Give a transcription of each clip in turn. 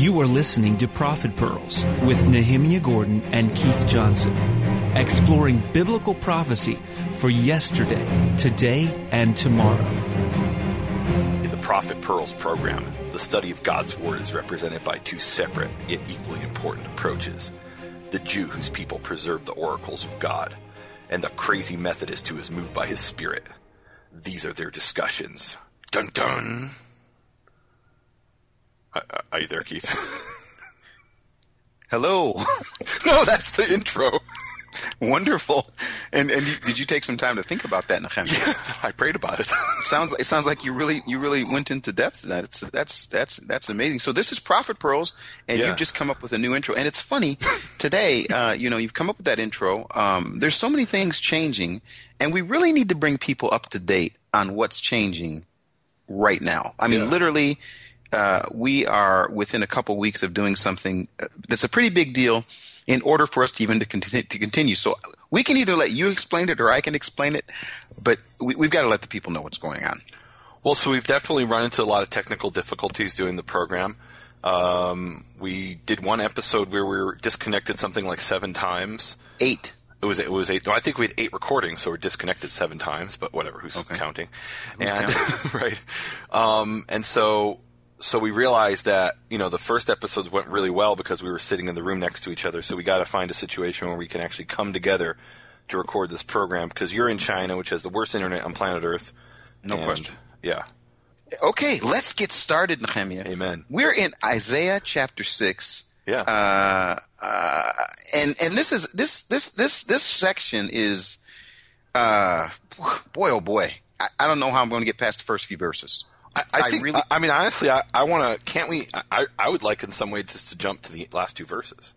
You are listening to Prophet Pearls with Nehemiah Gordon and Keith Johnson, exploring biblical prophecy for yesterday, today, and tomorrow. In the Prophet Pearls program, the study of God's Word is represented by two separate yet equally important approaches the Jew whose people preserve the oracles of God, and the crazy Methodist who is moved by his Spirit. These are their discussions. Dun dun! Are you there, Keith? Hello. no, that's the intro. Wonderful. And and you, did you take some time to think about that, Nehemiah? Yeah, I prayed about it. it sounds it sounds like you really you really went into depth. That's that's that's that's amazing. So this is Prophet Pearls, and Yeah. you've just come up with a new intro. And it's funny today. Uh, you know, you've come up with that intro. Um, there's so many things changing, and we really need to bring people up to date on what's changing right now. I mean, Yeah. literally, uh, we are within a couple weeks of doing something uh, that's a pretty big deal in order for us to even to continue, to continue. So we can either let you explain it or I can explain it, but we, we've got to let the people know what's going on. Well, so we've definitely run into a lot of technical difficulties doing the program. Um, we did one episode where we were disconnected something like seven times. Eight. It was it was eight. No, I think we had eight recordings, so we're disconnected seven times. But whatever, who's Okay. counting? and right, um, and so so we realized that you know the first episodes went really well because we were sitting in the room next to each other. So we got to find a situation where we can actually come together to record this program because you're in China, which has the worst internet on planet Earth. No And, question. Yeah. Okay, let's get started, Nehemiah. Amen. We're in Isaiah chapter six. Yeah. Uh, uh, and and this is this this this this section is, uh, boy oh boy, I, I don't know how I'm going to get past the first few verses. I, I I think. really- I, I mean, honestly, I, I want to. Can't we? I, I would like, in some way, just to jump to the last two verses.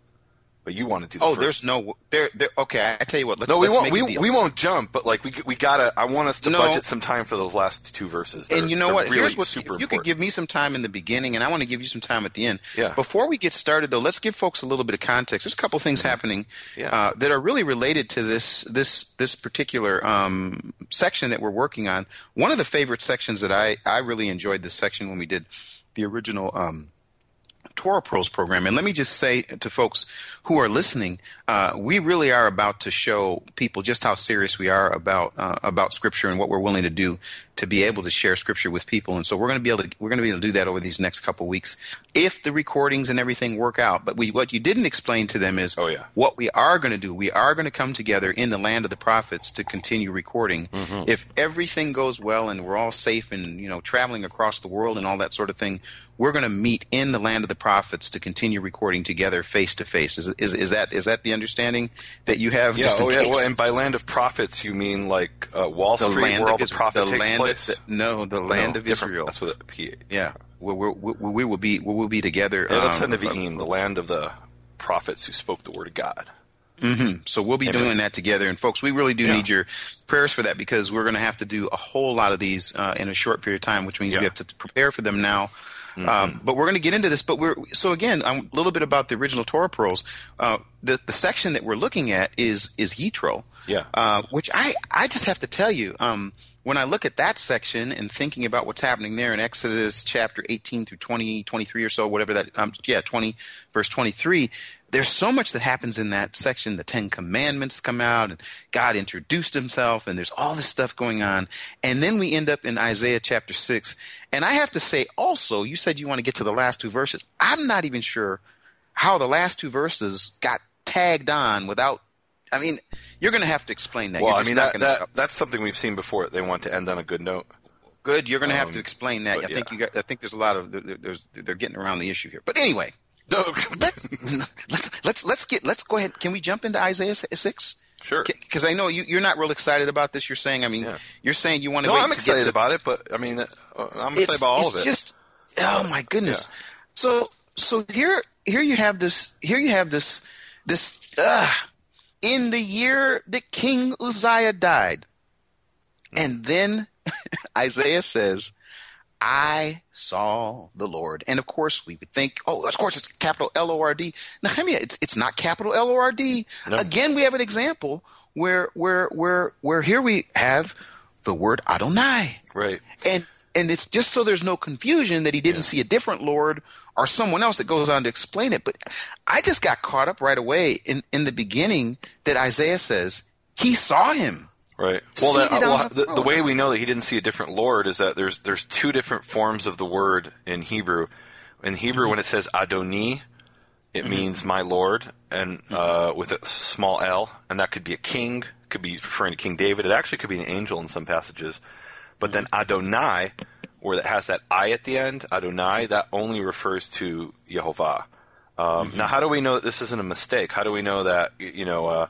But you want to do. The Oh, first. there's no there. there okay, I tell you what. Let's No, we won't. We, we won't jump, but like we we gotta. I want us to No. budget some time for those last two verses. They're- and you know what? Really Here's what super if you could give me some time in the beginning, and I want to give you some time at the end. Yeah. Before we get started, though, let's give folks a little bit of context. There's a couple things happening Mm-hmm. Yeah. uh, that are really related to this this this particular um, section that we're working on. One of the favorite sections that I I really enjoyed this section when we did the original. Um, Torah Pearls program. And let me just say to folks who are listening, uh, we really are about to show people just how serious we are about uh, about Scripture and what we're willing to do to be able to share Scripture with people. And so we're going to be able to we're going to be able to do that over these next couple weeks if the recordings and everything work out. But we, what you didn't explain to them is Oh, yeah. what we are going to do. We are going to come together in the land of the prophets to continue recording. Mm-hmm. If everything goes well and we're all safe and you know traveling across the world and all that sort of thing, we're going to meet in the land of the prophets to continue recording together face to face. Is is is that is that the understanding that you have? Yeah. Oh, yeah. case? Well, and by land of prophets, you mean like uh, Wall the Street, where all the profit the takes land place. Of, the- no, the land No, of different- Israel. That's what the P. yeah, where, we're, we we will be we will be together. Yeah, that's um, the Nevi'im, the land of the prophets who spoke the word of God. So we'll be doing that together. And folks, we really do Yeah. need your prayers for that because we're going to have to do a whole lot of these uh, in a short period of time, which means Yeah. Mm-hmm. we have to prepare for them now. Um, but we're going to get into this. But we're so again um, a little bit about the original Torah pearls. Uh, the the section that we're looking at is is Yitro, Yeah. uh, which I I just have to tell you. Um, when I look at that section and thinking about what's happening there in Exodus chapter 18 through 20, 23 or so, whatever that, um, yeah, 20, verse 23, there's so much that happens in that section. The Ten Commandments come out, and God introduced himself, and there's all this stuff going on. And then we end up in Isaiah chapter 6. And I have to say also, you said you want to get to the last two verses. I'm not even sure how the last two verses got tagged on without. I mean, you're going to have to explain that. Well, You're I mean that, that's something we've seen before. They want to end on a good note. Good. You're going to have Um, to explain that. I think yeah. you got. I think there's a lot of. there- there- There's, they're getting around the issue here. But anyway, let's let's let's let's get let's go ahead. Can we jump into Isaiah six? Sure. Because I know you, you're not real excited about this. You're saying. I mean, Yeah. you're saying you want to. no, I'm excited to, about it, but I mean, uh, I'm excited about all it's of it. Just oh my goodness. So so here here you have this here you have this this uh, in the year that King Uzziah died, and then Isaiah says. I saw the Lord. And of course, we would think, oh, of course, it's capital L O R D. Nehemiah, it's it's not capital L O R D. No. Again, we have an example where where where where here we have the word Adonai. right. And and it's just so there's no confusion that he didn't yeah. see a different Lord or someone else that goes on to explain it. But I just got caught up right away in, in the beginning that Isaiah says he saw him. Right. Well, that, well the, the, way we know that he didn't see a different Lord is that there's there's two different forms of the word in Hebrew. In Hebrew, mm-hmm. when it says Adoni, it mm-hmm. means my Lord, and mm-hmm. uh, with a small L, and that could be a king, could be referring to King David. It actually could be an angel in some passages. But then Adonai, where it has that I at the end, Adonai, that only refers to Yehovah. Um, mm-hmm. Now, how do we know that this isn't a mistake? How do we know that you know, uh,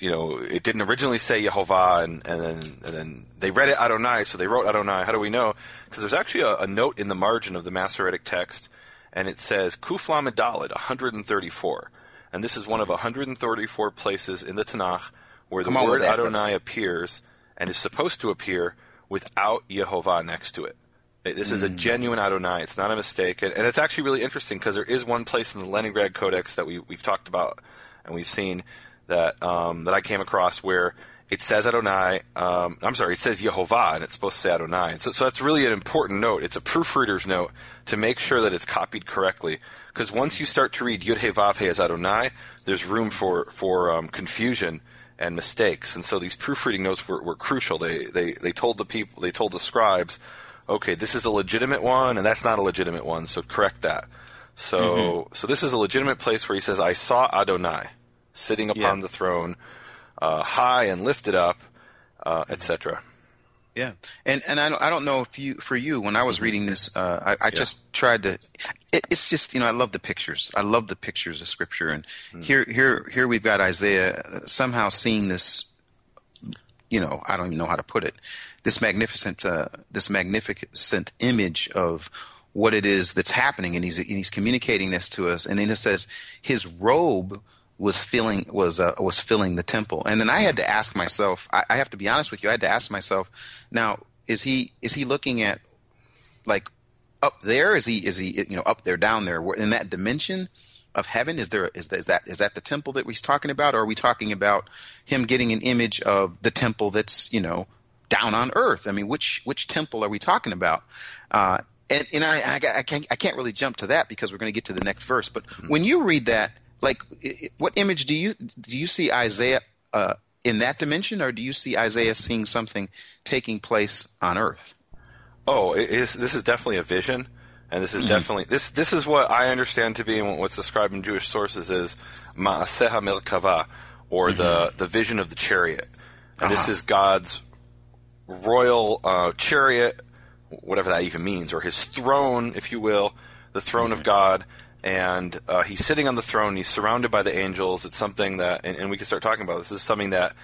you know, it didn't originally say Yehovah, and, and then and then they read it Adonai, so they wrote Adonai. How do we know? Because there's actually a, a, note in the margin of the Masoretic text, and it says Kuf Lamed Daled 134, and this is one of 134 places in the Tanakh where the word Adonai appears and is supposed to appear without Yehovah next to it. This is a hmm. genuine Adonai. It's not a mistake, and, and it's actually really interesting because there is one place in the Leningrad Codex that we we've talked about and we've seen that um, that I came across where it says Adonai. Um, I'm sorry, it says Yehovah, and it's supposed to say Adonai. So, so that's really an important note. It's a proofreader's note to make sure that it's copied correctly. Because once you start to read Yud He Vav He as Adonai, there's room for for um, confusion and mistakes. And so these proofreading notes were, were crucial. They, they, they told the people, they told the scribes, okay, this is a legitimate one and that's not a legitimate one, so correct that. So, mm-hmm. so this is a legitimate place where he says, I saw Adonai sitting upon yeah. the throne, uh, high and lifted up, uh, etc. Yeah, and and I don't, I don't know if you for you when I was reading this, uh, I, I yeah. just tried to. It, it's just you know I love the pictures. I love the pictures of Scripture, and mm. here here here we've got Isaiah somehow seeing this. You know, I don't even know how to put it. This magnificent, uh, this magnificent image of what it is that's happening, and he's and he's communicating this to us. And then it says his robe was filling was uh, was filling the temple. And then I had to ask myself. I, I, have to be honest with you. I had to ask myself. Now, is he is he looking at like up there? Is he is he you know up there, down there, in that dimension of heaven? Is there is that is that, is that the temple that he's talking about, or are we talking about him getting an image of the temple that's you know down on earth? I mean, which which temple are we talking about? Uh, and and I, I, I can't I can't really jump to that because we're going to get to the next verse. But mm-hmm. when you read that like what image do you do you see Isaiah uh, in that dimension, or do you see Isaiah seeing something taking place on Earth? Oh, this is definitely a vision, and this is mm-hmm. definitely this. This is what I understand to be, and what's described in Jewish sources as Ma'aseh Merkava, or mm-hmm. the the vision of the chariot, and uh-huh. this is God's royal uh, chariot, whatever that even means, or His throne, if you will, the throne mm-hmm. of God and uh, he's sitting on the throne. He's surrounded by the angels. It's something that, and, and, we can start talking about this. This is something that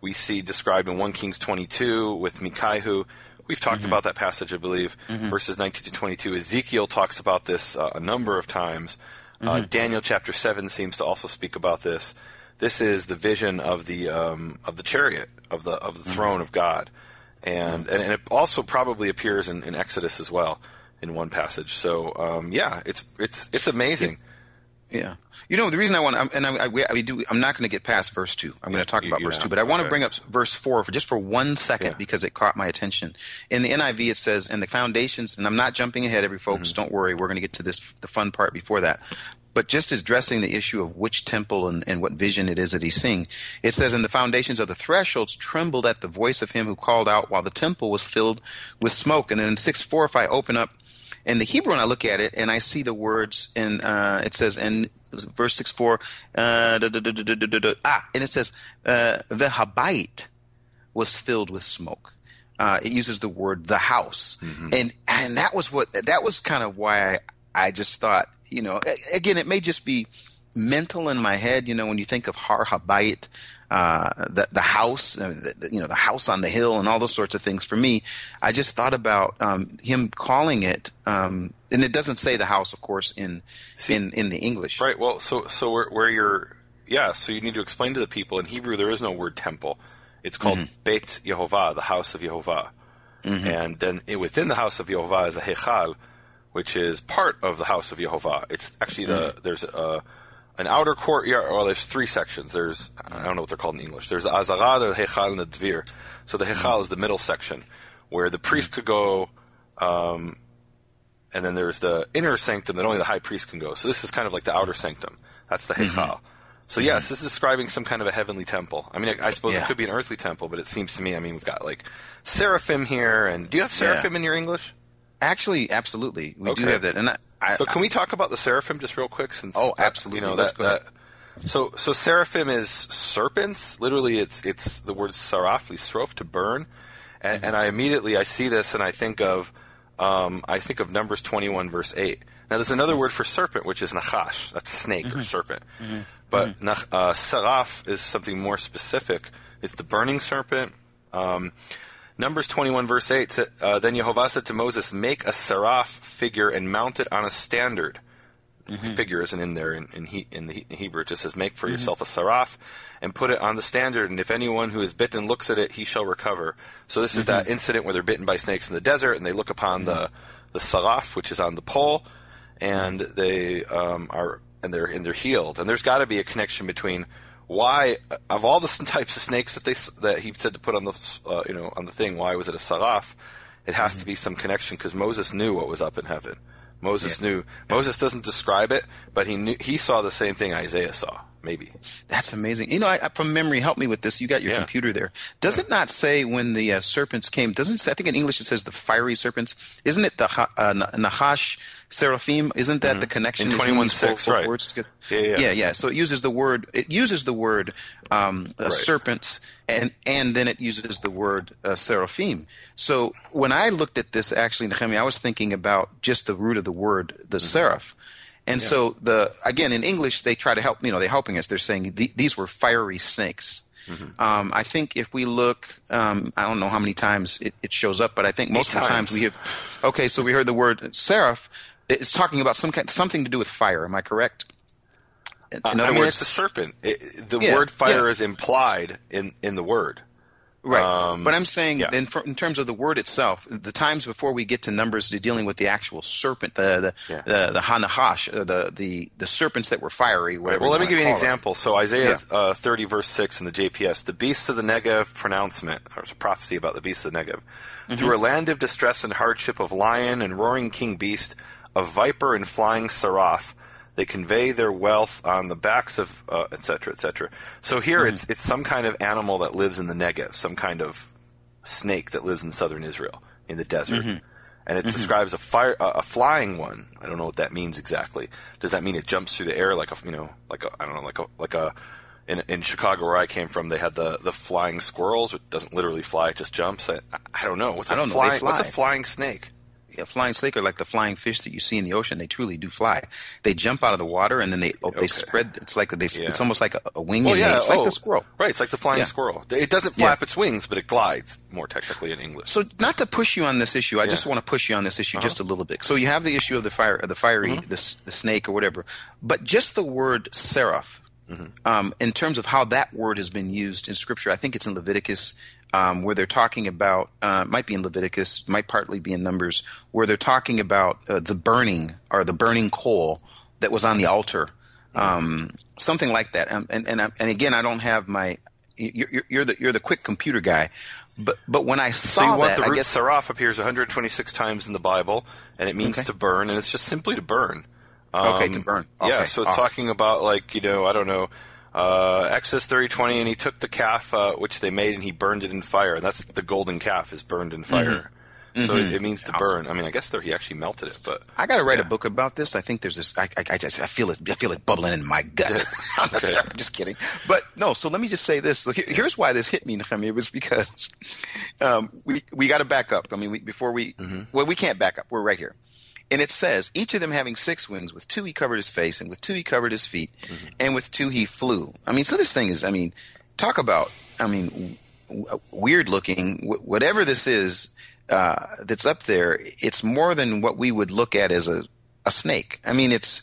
we see described in 1 Kings 22 with Mikaihu. We've talked mm-hmm. about that passage, I believe, mm-hmm. verses 19 to 22. Ezekiel talks about this uh, a number of times. Uh, mm-hmm. Uh, Daniel chapter 7 seems to also speak about this. This is the vision of the um, of the chariot of the of the mm-hmm. throne of God, and, and, and it also probably appears in, in Exodus as well in one passage. So um, yeah, it's it's it's amazing. Yeah, you know the reason I want, and I, I, I do, I'm not going to get past verse two. I'm going to talk about verse two, but I want to bring up verse four for just for one second yeah. because it caught my attention. In the NIV, it says, "And the foundations." And I'm not jumping ahead, every folks. Mm-hmm. Don't worry, we're going to get to this the fun part before that. But just addressing the issue of which temple and, and what vision it is that he's seeing, it says, And the foundations of the thresholds trembled at the voice of him who called out while the temple was filled with smoke. And in 6 4, if I open up in the Hebrew, and I look at it and I see the words, and uh, it says in verse 6 4, uh, ah, and it says, uh, Vehabait was filled with smoke. Uh, it uses the word the house. Mm-hmm. And, and that was what, that was kind of why I, I just thought, you know, again, it may just be mental in my head, you know, when you think of Har Habayit, uh, the the house, uh, the, you know, the house on the hill, and all those sorts of things. For me, I just thought about um, him calling it, um, and it doesn't say the house, of course, in See, in in the English. Right. Well, so so where, where you're, yeah. So you need to explain to the people in Hebrew there is no word temple. It's called mm-hmm. Beit Yehovah, the house of Yehovah, mm-hmm. and then within the house of Yehovah is a Hechal, which is part of the house of Yehovah. It's actually the mm-hmm. there's a an outer courtyard. Well, there's three sections. There's I don't know what they're called in English. There's the Azara, the Hechal, and the Dvir. So the Hechal is the middle section where the priest could go Um, and then there's the inner sanctum that only the high priest can go. So this is kind of like the outer sanctum. That's the Mm-hmm. So yes, this is describing some kind of a heavenly temple. I mean, I, I suppose Yeah. it could be an earthly temple, but it seems to me, I mean, we've got like seraphim here, and do you have seraphim in your English? Actually, absolutely, we do have that. And I, I, So can we talk about the seraphim just real quick? Since Oh, that- absolutely. You know Let's that, go ahead. that- So so seraphim is serpents. Literally, it's it's the word saraf, srof to burn, and, Mm-hmm. and I immediately I see this and I think of um, I think of Numbers twenty one verse eight. Now there's another word for serpent, which is nachash. That's snake Mm-hmm. or serpent. But nach- uh, saraf is something more specific. It's the burning serpent. Um, Numbers 21, verse 8, sa- uh, Then Jehovah said to Moses, Make a seraph figure and mount it on a standard. Mm-hmm. Figure isn't in there in, in, he, in the He- Hebrew. It just says, Make for mm-hmm. yourself a seraph and put it on the standard, and if anyone who is bitten looks at it, he shall recover. So this is that mm-hmm. incident where they're bitten by snakes in the desert, and they look upon the, the seraph, which is on the pole, and they um, are and they're and they're healed. And there's got to be a connection between why of all the types of snakes that they that he said to put on the uh, you know on the thing, why was it a saraf? It has to be some connection because Moses knew what was up in heaven. Moses knew. Moses doesn't describe it, but he knew he saw the same thing Isaiah saw. Maybe. That's amazing. You know, I, I- from memory, help me with this. You got your Yeah. computer there. Does it not say when the uh, serpents came? Doesn't it say, I think in English it says the fiery serpents? Isn't it the uh, Na- Nahash seraphim? Isn't that the connection? Mm-hmm. In 21:6, both- both right. Words? Yeah, yeah. yeah, yeah. So it uses the word. It uses the word um, uh, Right. serpent, and and then it uses the word uh, seraphim. So when I looked at this, actually, Nehemiah, I was thinking about just the root of the word, the Mm-hmm. seraph. And so the again in English they try to help you know they're helping us. They're saying the, these were fiery snakes. Mm-hmm. Um, I think if we look, um, I don't know how many times it, it shows up, but I think most of the times times. we have. Okay, so we heard the word seraph. It's talking about some kind, something to do with fire. Am I correct? In, in I other mean, words, it's a serpent. It, the Yeah, word fire yeah. is implied in in the word. Right. Um, but I'm saying yeah. for, in terms of the word itself, the times before we get to numbers to dealing with the actual serpent, the the Yeah. the, the hanahash, uh, the the the serpents that were fiery. Right. Well, let me give you an it. example. So Isaiah Yeah. uh, 30 verse 6 in the JPS, the beasts of the Negev pronouncement, there's a prophecy about the beasts of the Negev. Mm-hmm. Through a land of distress and hardship of lion and roaring king beast, of viper and flying seraph, they convey their wealth on the backs of uh, et cetera, et cetera. So here Mm-hmm. it's it's some kind of animal that lives in the Negev, some kind of snake that lives in southern Israel in the desert. Mm-hmm. And it describes a fire, a, a flying one. I don't know what that means exactly. Does that mean it jumps through the air like a, you know, like a, I don't know, like a, like a, in, in Chicago where I came from, they had the, the flying squirrels. It doesn't literally fly; it just jumps. I, I don't know. What's a I. They flying? What's a flying snake? A flying snake are like the flying fish that you see in the ocean. They truly do fly. They jump out of the water and then they oh, Okay. they spread. It's like they. Yeah. It's almost like a, a wing. Well, yeah, it's like oh, the squirrel. Right, it's like the flying Yeah. squirrel. It doesn't flap its wings, but it glides. More technically in English. So, not to push you on this issue, I just. Uh-huh. want to push you on this issue just a little bit. So, you have the issue of the fire, the fiery, Mm-hmm. the, the snake or whatever, but just the word seraph, Mm-hmm. um, in terms of how that word has been used in Scripture, I think it's in Leviticus. Um, where they're talking about, uh, might be in Leviticus, might partly be in Numbers, where they're talking about uh, the burning or the burning coal that was on the altar, um, something like that. Um, and and and again, I don't have my. You're, you're- the you're the quick computer guy, but but when I saw So you want that, the I root guess seraph appears 126 times in the Bible, and it means Okay. to burn, and it's just simply to burn. Okay, to burn. yeah, so it's awesome. talking about like you know I don't know uh, Exodus 30:20, and he took the calf uh, which they made and he burned it in fire. And that's the golden calf is burned in fire. So it, it means to Mm-hmm. Awesome. burn. I mean, I guess there he actually melted it, but I got to write Yeah. a book about this. I think there's this. I, I, I just I feel it. I feel it bubbling in my gut. I'm Okay. I'm just kidding. But no. So let me just say this. Look, here's why this hit me. Nehemiah. It was because um, we we got to back up. I mean, we, before we Mm-hmm. well, we can't back up. We're right here. And it says, each of them having six wings, with two he covered his face, and with two he covered his feet, Mm-hmm. and with two he flew. I mean, so this thing is, I mean, talk about, I mean, w- weird looking. Wh- whatever this is uh, that's up there, it's more than what we would look at as a, a snake. I mean, it's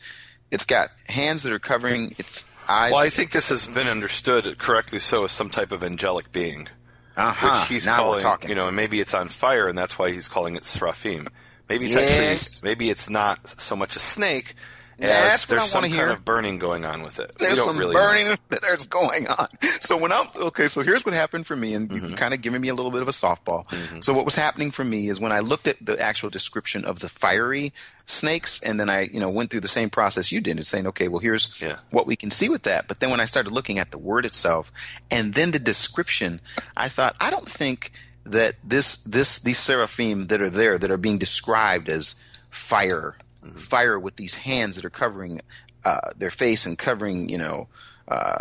it's got hands that are covering its eyes. well, I think this has been understood correctly so as some type of angelic being. uh-huh. which he's now calling, talking. you know, and maybe it's on fire, and that's why he's calling it Seraphim. Maybe it's Yes. actually, maybe it's not so much a snake That's there's some kind hear. of burning going on with it. There's some really know. burning that's going on. So when I'm okay, so here's what happened for me, and Mm-hmm. you kind of giving me a little bit of a softball. So what was happening for me is when I looked at the actual description of the fiery snakes, and then I, you know, went through the same process you did, and saying, okay, well, here's Yeah. what we can see with that. But then when I started looking at the word itself, and then the description, I thought, I don't think that this this these seraphim that are there that are being described as fire, fire with these hands that are covering uh, their face and covering, you know, uh,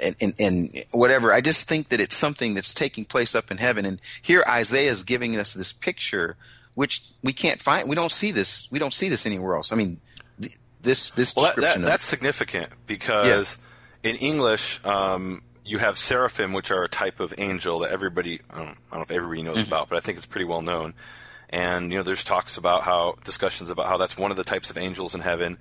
and, and, and whatever. I just think that it's something that's taking place up in heaven. And here Isaiah is giving us this picture, which we can't find. We don't see this. We don't see this anywhere else. I mean, th- this this Well, description. that, that's significant because in English, um, you have seraphim, which are a type of angel that everybody, I don't, I don't know if everybody knows Mm-hmm. about, but I think it's pretty well known. And, you know, there's talks about how, discussions about how that's one of the types of angels in heaven.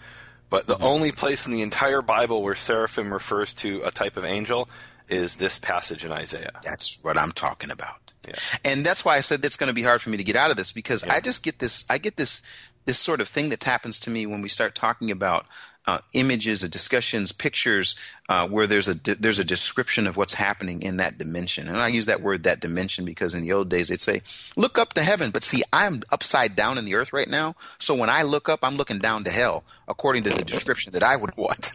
But Mm-hmm. the only place in the entire Bible where seraphim refers to a type of angel is this passage in Isaiah. That's what I'm talking about. Yeah. And that's why I said it's going to be hard for me to get out of this because I just get this I get this this sort of thing that happens to me when we start talking about uh, images, uh, discussions, pictures, uh, where there's a de- there's a description of what's happening in that dimension. And I use that word that dimension because in the old days they'd say, "Look up to heaven," but see, I'm upside down in the earth right now. So when I look up, I'm looking down to hell, according to the description that I would want.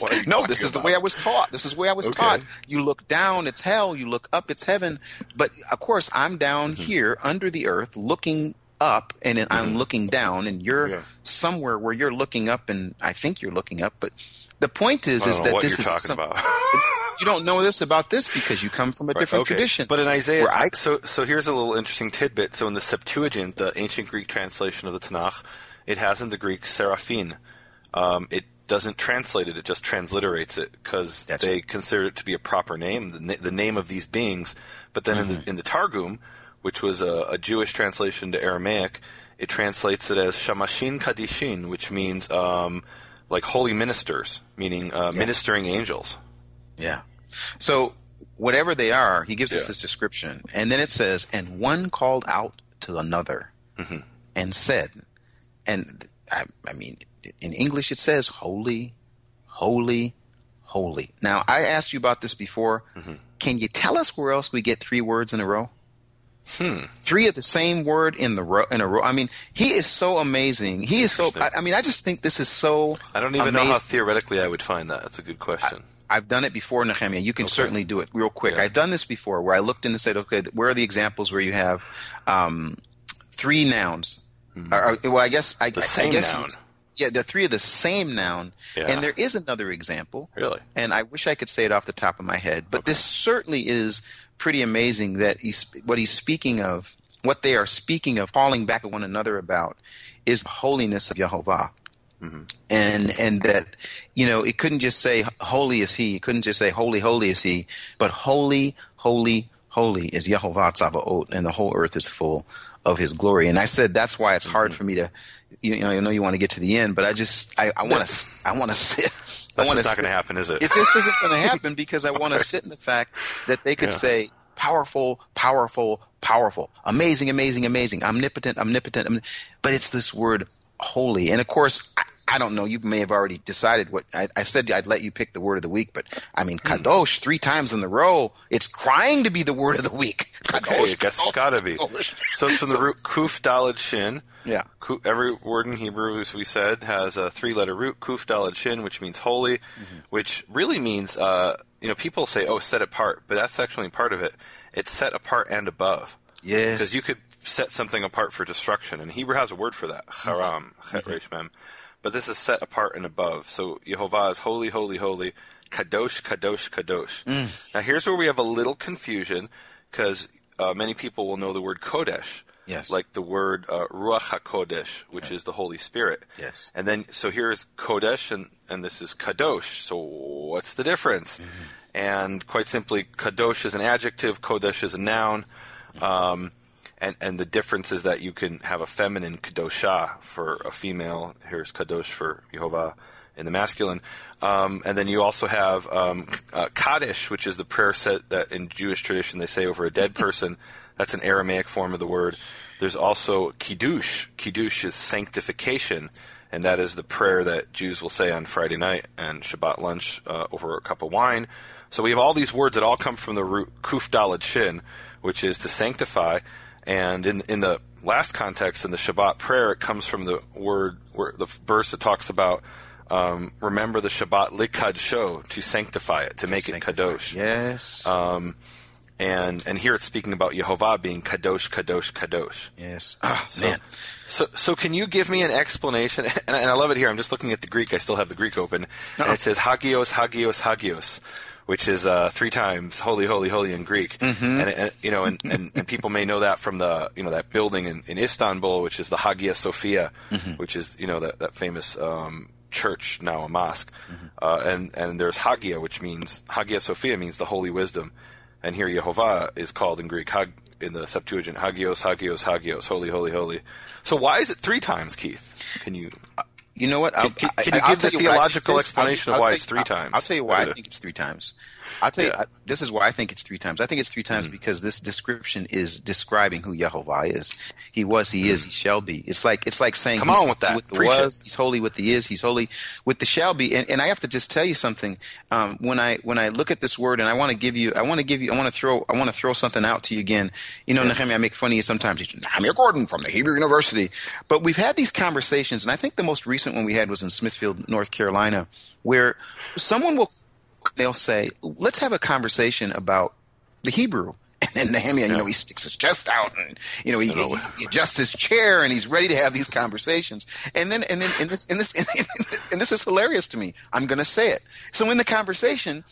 What are you no, this is the way I was taught. This is the way I was Okay. taught. You look down, it's hell. You look up, it's heaven. But of course, I'm down Mm-hmm. here under the earth, looking up, and I'm looking down, and you're Yeah. somewhere where you're looking up, and I think you're looking up. But the point is, is that this is talking some- about. you don't know this about this because you come from a different okay. tradition. But in Isaiah, I- so so here's a little interesting tidbit. So in the Septuagint, the ancient Greek translation of the Tanakh, it has in the Greek seraphin. Um, it doesn't translate it; it just transliterates it because they right. consider it to be a proper name, the, the name of these beings. But then Mm-hmm. the in the Targum, which was a, a Jewish translation to Aramaic, it translates it as shamashin kadishin, which means um, like holy ministers, meaning uh, ministering angels. Yeah. So whatever they are, he gives us this description, and then it says, "And one called out to another, Mm-hmm. and said," and I, I mean, in English it says, "Holy, holy, holy." Now I asked you about this before. Mm-hmm. Can you tell us where else we get three words in a row? Three of the same word in the row in a row. I mean, he is so amazing. He is so. I, I mean, I just think this is so. I don't even know how theoretically I would find that. That's a good question. I've done it before, Nehemiah. You can certainly do it real quick. Yeah. I've done this before where I looked in and said, okay, where are the examples where you have um, three nouns? Or, or- well, I guess I, Hmm. The I- I same guess noun. Yeah, the three of the same noun. Yeah. And there is another example. Really? And I wish I could say it off the top of my head, but this certainly is pretty amazing that he's what he's speaking of, what they are speaking of, falling back at one another about, is the holiness of Jehovah mm-hmm. and and that you know it couldn't just say holy is he it couldn't just say holy holy is he but holy holy holy is Yehovah Tzavaot and the whole earth is full of his glory and I said that's why it's hard mm-hmm. for me to you know I know you want to get to the end but I just I want to I want to sit That's just not going to happen, is it? it just isn't going to happen because I want to sit in the fact that they could Yeah. say powerful, powerful, powerful, amazing, amazing, amazing, omnipotent, omnipotent, omni- but it's this word holy. And of course, I, I don't know. You may have already decided what I, I said. I'd let you pick the word of the week, but I mean, Hmm. kadosh three times in a row. It's crying to be the word of the week. Okay, I guess it's got to be. So it's from the root kuf dalad shin. Yeah. Every word in Hebrew, as we said, has a three-letter root, kuf dalad shin, which means holy, Mm-hmm. which really means, uh, you know, people say, oh, set apart, but that's actually part of it. It's set apart and above. Yes. Because you could set something apart for destruction, and Hebrew has a word for that, haram, chet resh mem. But this is set apart and above. So Yehovah is holy, holy, holy, kadosh, kadosh, kadosh. Now here's where we have a little confusion, because uh, many people will know the word kodesh, Yes. like the word uh, ruach hakodesh, which is the Holy Spirit. Yes. And then so here's kodesh, and and this is kadosh. So what's the difference? And quite simply, kadosh is an adjective, kodesh is a noun. Um, and, and the difference is that you can have a feminine kadosha for a female. Here's kadosh for Yehovah in the masculine. Um, and then you also have um, uh, kaddish, which is the prayer set that in Jewish tradition they say over a dead person. That's an Aramaic form of the word. There's also kiddush. Kiddush is sanctification, and that is the prayer that Jews will say on Friday night and Shabbat lunch uh, over a cup of wine. So we have all these words that all come from the root kuf dalad shin, which is to sanctify. And in in the last context, in the Shabbat prayer, it comes from the word where the verse that talks about um, remember the Shabbat l'kadsho to sanctify it, to, to make sanctify. it kadosh. Yes. Um, and and here it's speaking about Yehovah being kadosh, kadosh, kadosh. Yes. Oh, so, man. So, so can you give me an explanation? And, and I love it here. I'm just looking at the Greek. I still have the Greek open, Uh-oh. and it says hagios, hagios, hagios, which is uh, three times holy, holy, holy in Greek. Mm-hmm. And, and, you know, and, and, and, people may know that from the you know that building in, in Istanbul, which is the Hagia Sophia, mm-hmm. which is you know that that famous. Um, church now a mosque mm-hmm. uh, and and there's Hagia which means Hagia Sophia means the holy wisdom and here Yehovah is called in Greek Hag, in the Septuagint Hagios, Hagios, Hagios, holy, holy, holy. So why is it three times, Keith? Can you? You know what? Can, can, can you give the theological explanation I'll, of why I'll it's 3 times? I'll tell you why I think it's three times. I'll tell you, I, this is why I think it's three times. I think it's three times mm-hmm. because this description is describing who Yehovah is. He was, he is, he shall be. It's like it's like saying, come on with that. With the was, he's holy with the is, he's holy with the shall be. And, and I have to just tell you something. Um, when I when I look at this word, and I want to give you, I want to give you, I want to throw, I want to throw something out to you again. You know, yeah. Nehemiah, I make fun of you sometimes. He's Nehemiah Gordon from the Hebrew University, but we've had these conversations, and I think the most recent one we had was in Smithfield, North Carolina, where someone will they'll say, let's have a conversation about the Hebrew. And then Nehemiah, you know, he sticks his chest out and, you know, he, he, he, adjusts his chair and he's ready to have these conversations. And then, and then, and this, and this, and this is hilarious to me. I'm going to say it. So in the conversation,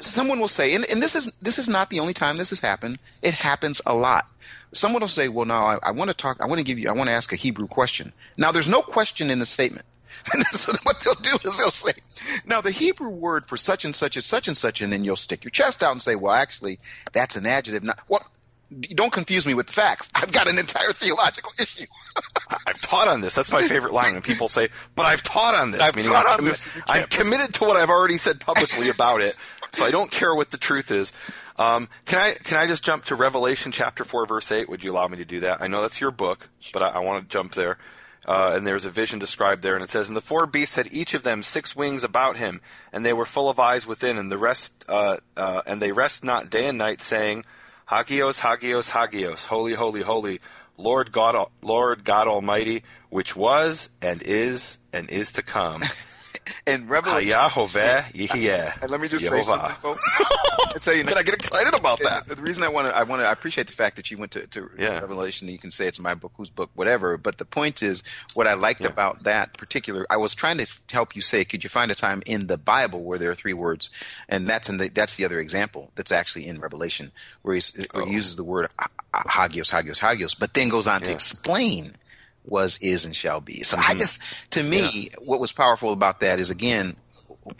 someone will say, and, and this is, this is not the only time this has happened. It happens a lot. Someone will say, well, now I, I want to talk, I want to give you, I want to ask a Hebrew question. Now there's no question in the statement. And so what they'll do is they'll say, now the Hebrew word for such and such is such and such, and then you'll stick your chest out and say, well, actually, that's an adjective. Not well. Don't confuse me with the facts. I've got an entire theological issue. I've taught on this. That's my favorite line when people say, "But I've taught on this." I've meaning I'm, commi- this. I'm committed to what I've already said publicly about it, so I don't care what the truth is. Um, can I can I just jump to Revelation chapter four, verse eight? Would you allow me to do that? I know that's your book, but I, I want to jump there. Uh, and there's a vision described there, and it says, "And the four beasts had each of them six wings about him, and they were full of eyes within, and the rest, uh, uh, and they rest not day and night, saying, Hagios, Hagios, Hagios, holy, holy, holy, Lord God, Lord God Almighty, which was and is and is to come." in Revelation. yeah. And let me just say something, folks. I tell you, can I get excited about that? The reason I want to, I want to, I appreciate the fact that you went to, to yeah. Revelation. You can say it's my book, whose book, whatever. But the point is, what I liked yeah. about that particular, I was trying to help you say, could you find a time in the Bible where there are three words, and that's in the, that's the other example that's actually in Revelation where, where he oh. uses the word hagios, hagios, hagios, but then goes on yeah. to explain was, is, and shall be. So mm-hmm. I just, to me, yeah. what was powerful about that is again,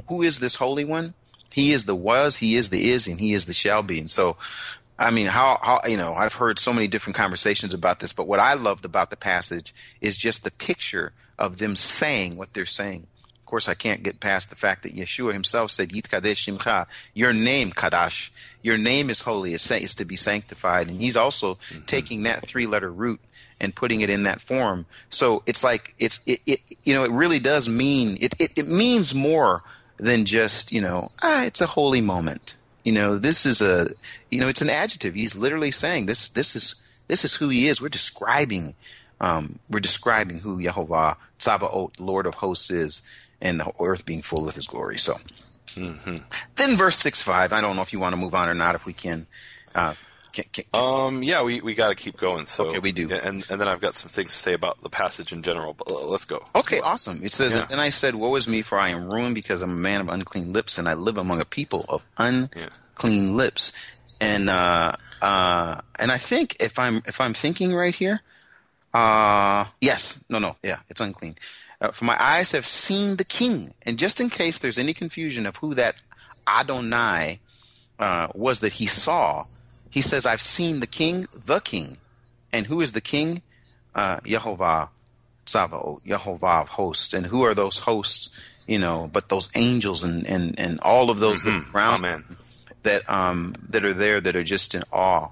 who is this Holy One? He is the was, he is the is, and he is the shall be. And so, I mean, how, how, you know, I've heard so many different conversations about this, but what I loved about the passage is just the picture of them saying what they're saying. Of course, I can't get past the fact that Yeshua himself said, Yit Kadesh Shimcha, your name, Kadash, your name is holy, is, to be sanctified. And he's also mm-hmm. taking that three letter root and putting it in that form. So it's like it's it, it you know it really does mean it, it, it means more than just you know ah it's a holy moment. You know this is a you know it's an adjective. He's literally saying this this is this is who he is. We're describing um, we're describing who Yehovah Tzabaot, Lord of Hosts is, and the earth being full with His glory. So. Mm-hmm. Then verse six five. I don't know if you want to move on or not. If we can, uh, can, can, can. Um, yeah, we, we got to keep going. So okay, we do. And and then I've got some things to say about the passage in general. But let's go. Okay, let's go awesome. It says, yeah. "And I said, Woe is me, for I am ruined, because I'm a man of unclean lips, and I live among a people of unclean yeah. lips." And uh, uh, and I think if I'm if I'm thinking right here, uh, yes, no, no, yeah, it's unclean. Uh, for my eyes have seen the King, and just in case there's any confusion of who that Adonai uh, was that he saw he says, I've seen the king, the king. And who is the king? Uh, Yehovah Tzavaot, Yehovah of hosts. And who are those hosts? You know, but those angels and, and, and all of those mm-hmm. around Amen. that um that are there that are just in awe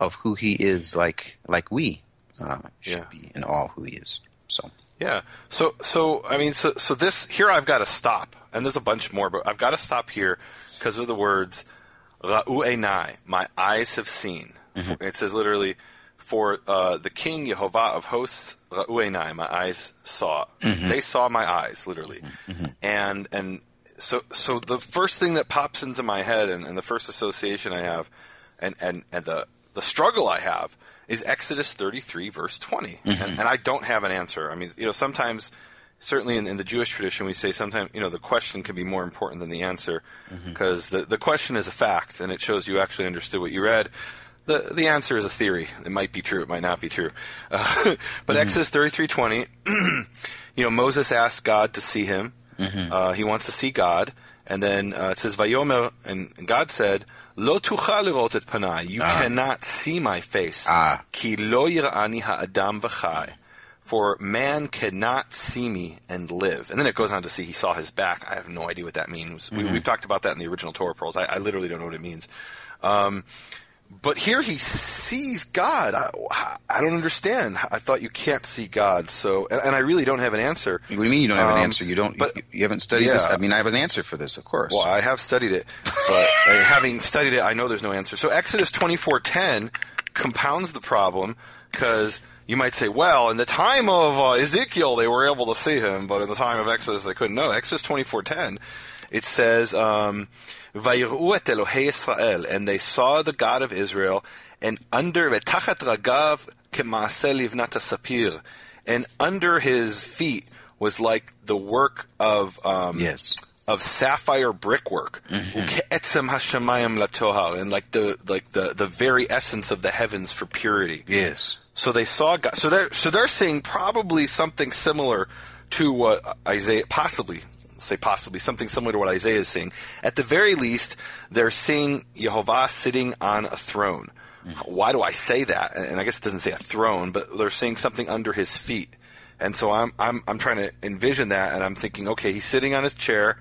of who he is like like we uh, should yeah. be in awe of who he is. So Yeah. So so I mean so so this here I've got to stop, and there's a bunch more, but I've got to stop here because of the words "ra'u enai," my eyes have seen. Mm-hmm. It says literally, for uh, the King Yehovah of hosts, "ra'u enai," my eyes saw. Mm-hmm. They saw my eyes, literally, and and so so the first thing that pops into my head, and, and the first association I have, and and and the the struggle I have is Exodus 33, verse 20. And, and I don't have an answer. I mean, you know, sometimes, certainly in, in the Jewish tradition, we say sometimes, you know, the question can be more important than the answer because the, the question is a fact and it shows you actually understood what you read. The, the answer is a theory. It might be true. It might not be true. Uh, but Exodus 33:20, you know, Moses asked God to see him. Uh, he wants to see God. And then uh, it says, Vayomer, and, God said, Lo tuchal lirot et panai. You cannot see my face. Ah. Ki lo yira'ani ha'adam v'chai. For man cannot see me and live. And then it goes on to see he saw his back. I have no idea what that means. We, we've talked about that in the original Torah pearls. I, I literally don't know what it means. Um, but here he sees God. I, I don't understand. I thought you can't see God. So, and, and I really don't have an answer. What do you mean you don't have an Um, answer? You don't. but- you, you haven't studied yeah. this. I mean, I have an answer for this, of course. Well, I have studied it, but having studied it, I know there's no answer. So Exodus 24:10 compounds the problem because you might say, well, in the time of uh, Ezekiel, they were able to see him, but in the time of Exodus, they couldn't. No, Exodus 24:10, it says, um, Israel," and they saw the God of Israel, and under raglav sapir, and under his feet was like the work of um, yes. of sapphire brickwork, latohar, and like the like the the very essence of the heavens for purity. Yes. So they saw God. So they're so they're saying probably something similar to what Isaiah possibly say possibly something similar to what Isaiah is seeing. At the very least, they're seeing Jehovah sitting on a throne. Why do I say that? And I guess it doesn't say a throne, but they're seeing something under his feet. And so I'm I'm I'm trying to envision that, and I'm thinking, okay, he's sitting on his chair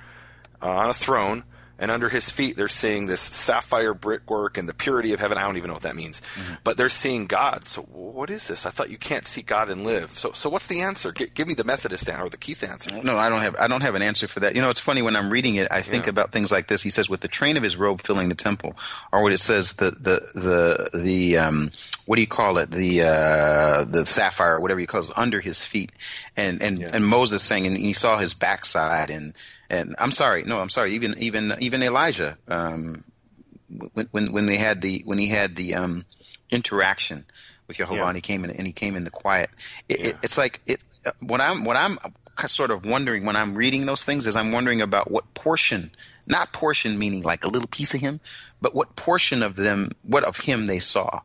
uh, on a throne, and under his feet they're seeing this sapphire brickwork and the purity of heaven. I don't even know what that means, but they're seeing God. So what is this? I thought you can't see God and live. So so what's the answer? G- give me the Methodist answer or the Keith answer. No, I don't have. I don't have an answer for that. You know, it's funny when I'm reading it. I think Yeah. about things like this. He says, "With the train of his robe filling the temple," or what it says, the the the the um, what do you call it? The uh, the sapphire, whatever you call it, under his feet, and and Yeah. and Moses saying, and he saw his backside, and and I'm sorry, no, I'm sorry, even even even Elijah, um, when when when they had the when he had the um, interaction with Jehovah Yeah. and he came in and he came in the quiet. It, it, it's like it. What I'm what I'm sort of wondering when I'm reading those things is I'm wondering about what portion, not portion meaning like a little piece of him, but what portion of them, what of him they saw.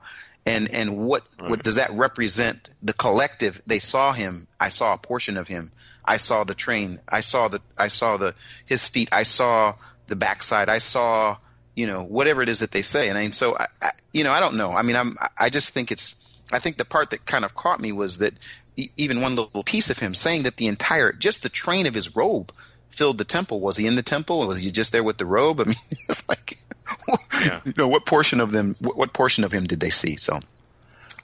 And and what what does that represent? The collective. They saw him. I saw a portion of him. I saw the train. I saw the I saw the his feet. I saw the backside. I saw you know whatever it is that they say. And, and so I, I you know I don't know. I mean I'm I just think it's I think the part that kind of caught me was that e- even one little piece of him saying that the entire just the train of his robe filled the temple. Was he in the temple? Was he just there with the robe? I mean, it's like, Yeah. you know, what portion of them, what, what portion of him did they see? So,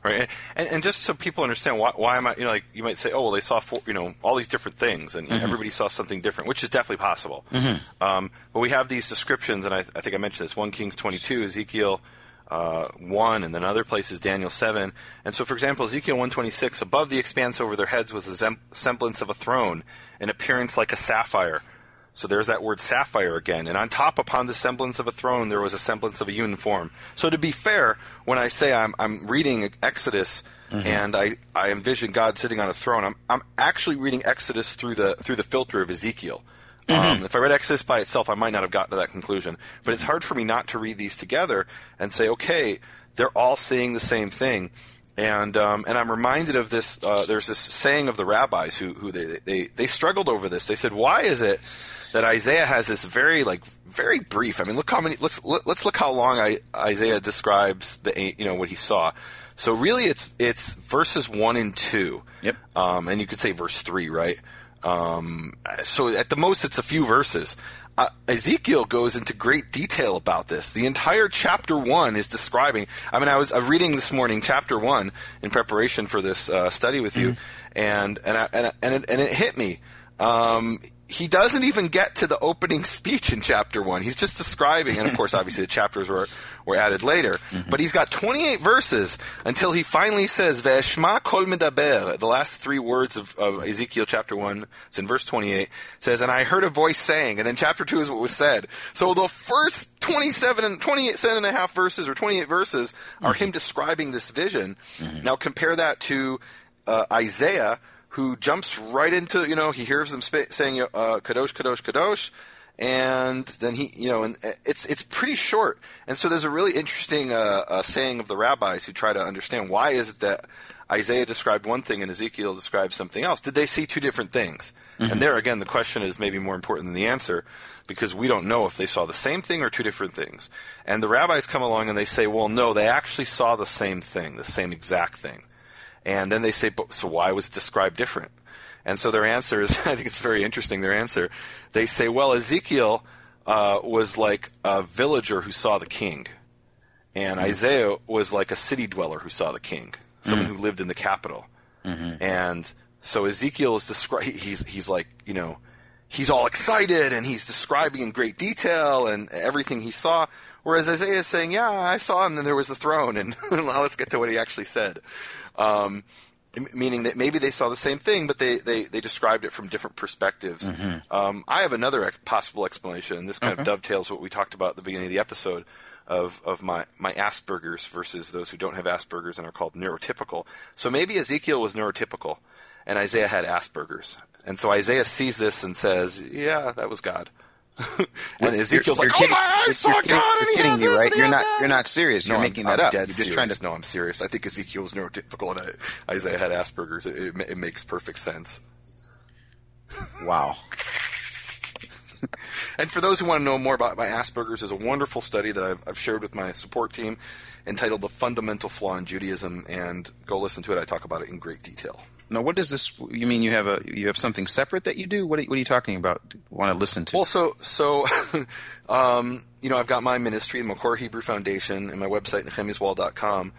right? And, and just so people understand, why, why am I? You know, like you might say, oh, well, they saw four, you know all these different things, and everybody saw something different, which is definitely possible. Um, but we have these descriptions, and I, I think I mentioned this: one Kings twenty-two, Ezekiel. Uh, one and then other places Daniel seven and so for example Ezekiel one twenty six above the expanse over their heads was a zem- semblance of a throne an appearance like a sapphire so there's that word sapphire again. And on top, upon the semblance of a throne, there was a semblance of a uniform. So to be fair, when I say I'm, I'm reading Exodus and I, I envision God sitting on a throne, I'm, I'm actually reading Exodus through the, through the filter of Ezekiel. Um, if I read Exodus by itself, I might not have gotten to that conclusion. But it's hard for me not to read these together and say, okay, they're all saying the same thing. And um, and I'm reminded of this. Uh, there's this saying of the rabbis who who they, they they struggled over this. They said, why is it that Isaiah has this very like very brief? I mean, look how many. Let's let, let's look how long I, Isaiah describes the you know what he saw. So really, it's it's verses one and two. Yep. Um, and you could say verse three, right? Um, so at the most, it's a few verses. uh, Ezekiel goes into great detail about this. The entire chapter one is describing. I mean, I was uh, reading this morning chapter one in preparation for this uh, study with you, mm-hmm. and and I, and and it, and it hit me. Um, he doesn't even get to the opening speech in chapter one. He's just describing, and of course, obviously, the chapters were, were added later. Mm-hmm. But he's got 28 verses until he finally says, Ve'eshma kol medaber, the last three words of, of Ezekiel chapter one. It's in verse 28. says, and I heard a voice saying, and then chapter two is what was said. So the first 27 and 27 and a half verses or 28 verses are mm-hmm. him describing this vision. Mm-hmm. Now compare that to uh, Isaiah who jumps right into you know he hears them sp- saying uh, kadosh kadosh kadosh and then he you know and it's it's pretty short. And so there's a really interesting uh, uh, saying of the rabbis who try to understand why is it that Isaiah described one thing and Ezekiel described something else. Did they see two different things? Mm-hmm. and there again the question is maybe more important than the answer because we don't know if they saw the same thing or two different things. And the rabbis come along and they say well no they actually saw the same thing the same exact thing and then they say, so why was it described different? And so their answer is, I think it's very interesting, their answer. They say, well, Ezekiel uh, was like a villager who saw the king, and mm-hmm. Isaiah was like a city dweller who saw the king, someone mm-hmm. who lived in the capital. Mm-hmm. And so Ezekiel is describing, he's, he's like, you know, he's all excited and he's describing in great detail and everything he saw. Whereas Isaiah is saying, yeah, I saw him and there was the throne, and well, let's get to what he actually said. Um, meaning that maybe they saw the same thing, but they, they, they described it from different perspectives. Mm-hmm. Um, I have another possible explanation. This kind okay. of dovetails what we talked about at the beginning of the episode of, of my, my Asperger's versus those who don't have Asperger's and are called neurotypical. So maybe Ezekiel was neurotypical and Isaiah had Asperger's. And so Isaiah sees this and says, yeah, that was God. and Ezekiel's you're, like, you're "Oh my, I saw God, and he kidding me, right? You're not, that. you're not serious. You're no, making I'm, that I'm up. Dead you're just serious. trying to. No, I'm serious. I think Ezekiel's neurotypical, and Isaiah had Asperger's. It, it, it makes perfect sense. Wow. and for those who want to know more about my Asperger's, there's a wonderful study that I've, I've shared with my support team entitled "The Fundamental Flaw in Judaism," and go listen to it. I talk about it in great detail. Now, what does this? You mean you have a you have something separate that you do? What are, what are you talking about? Want to listen to? Well, so so, um, you know, I've got my ministry, the Makor Hebrew Foundation, and my website nehemiaswall.com,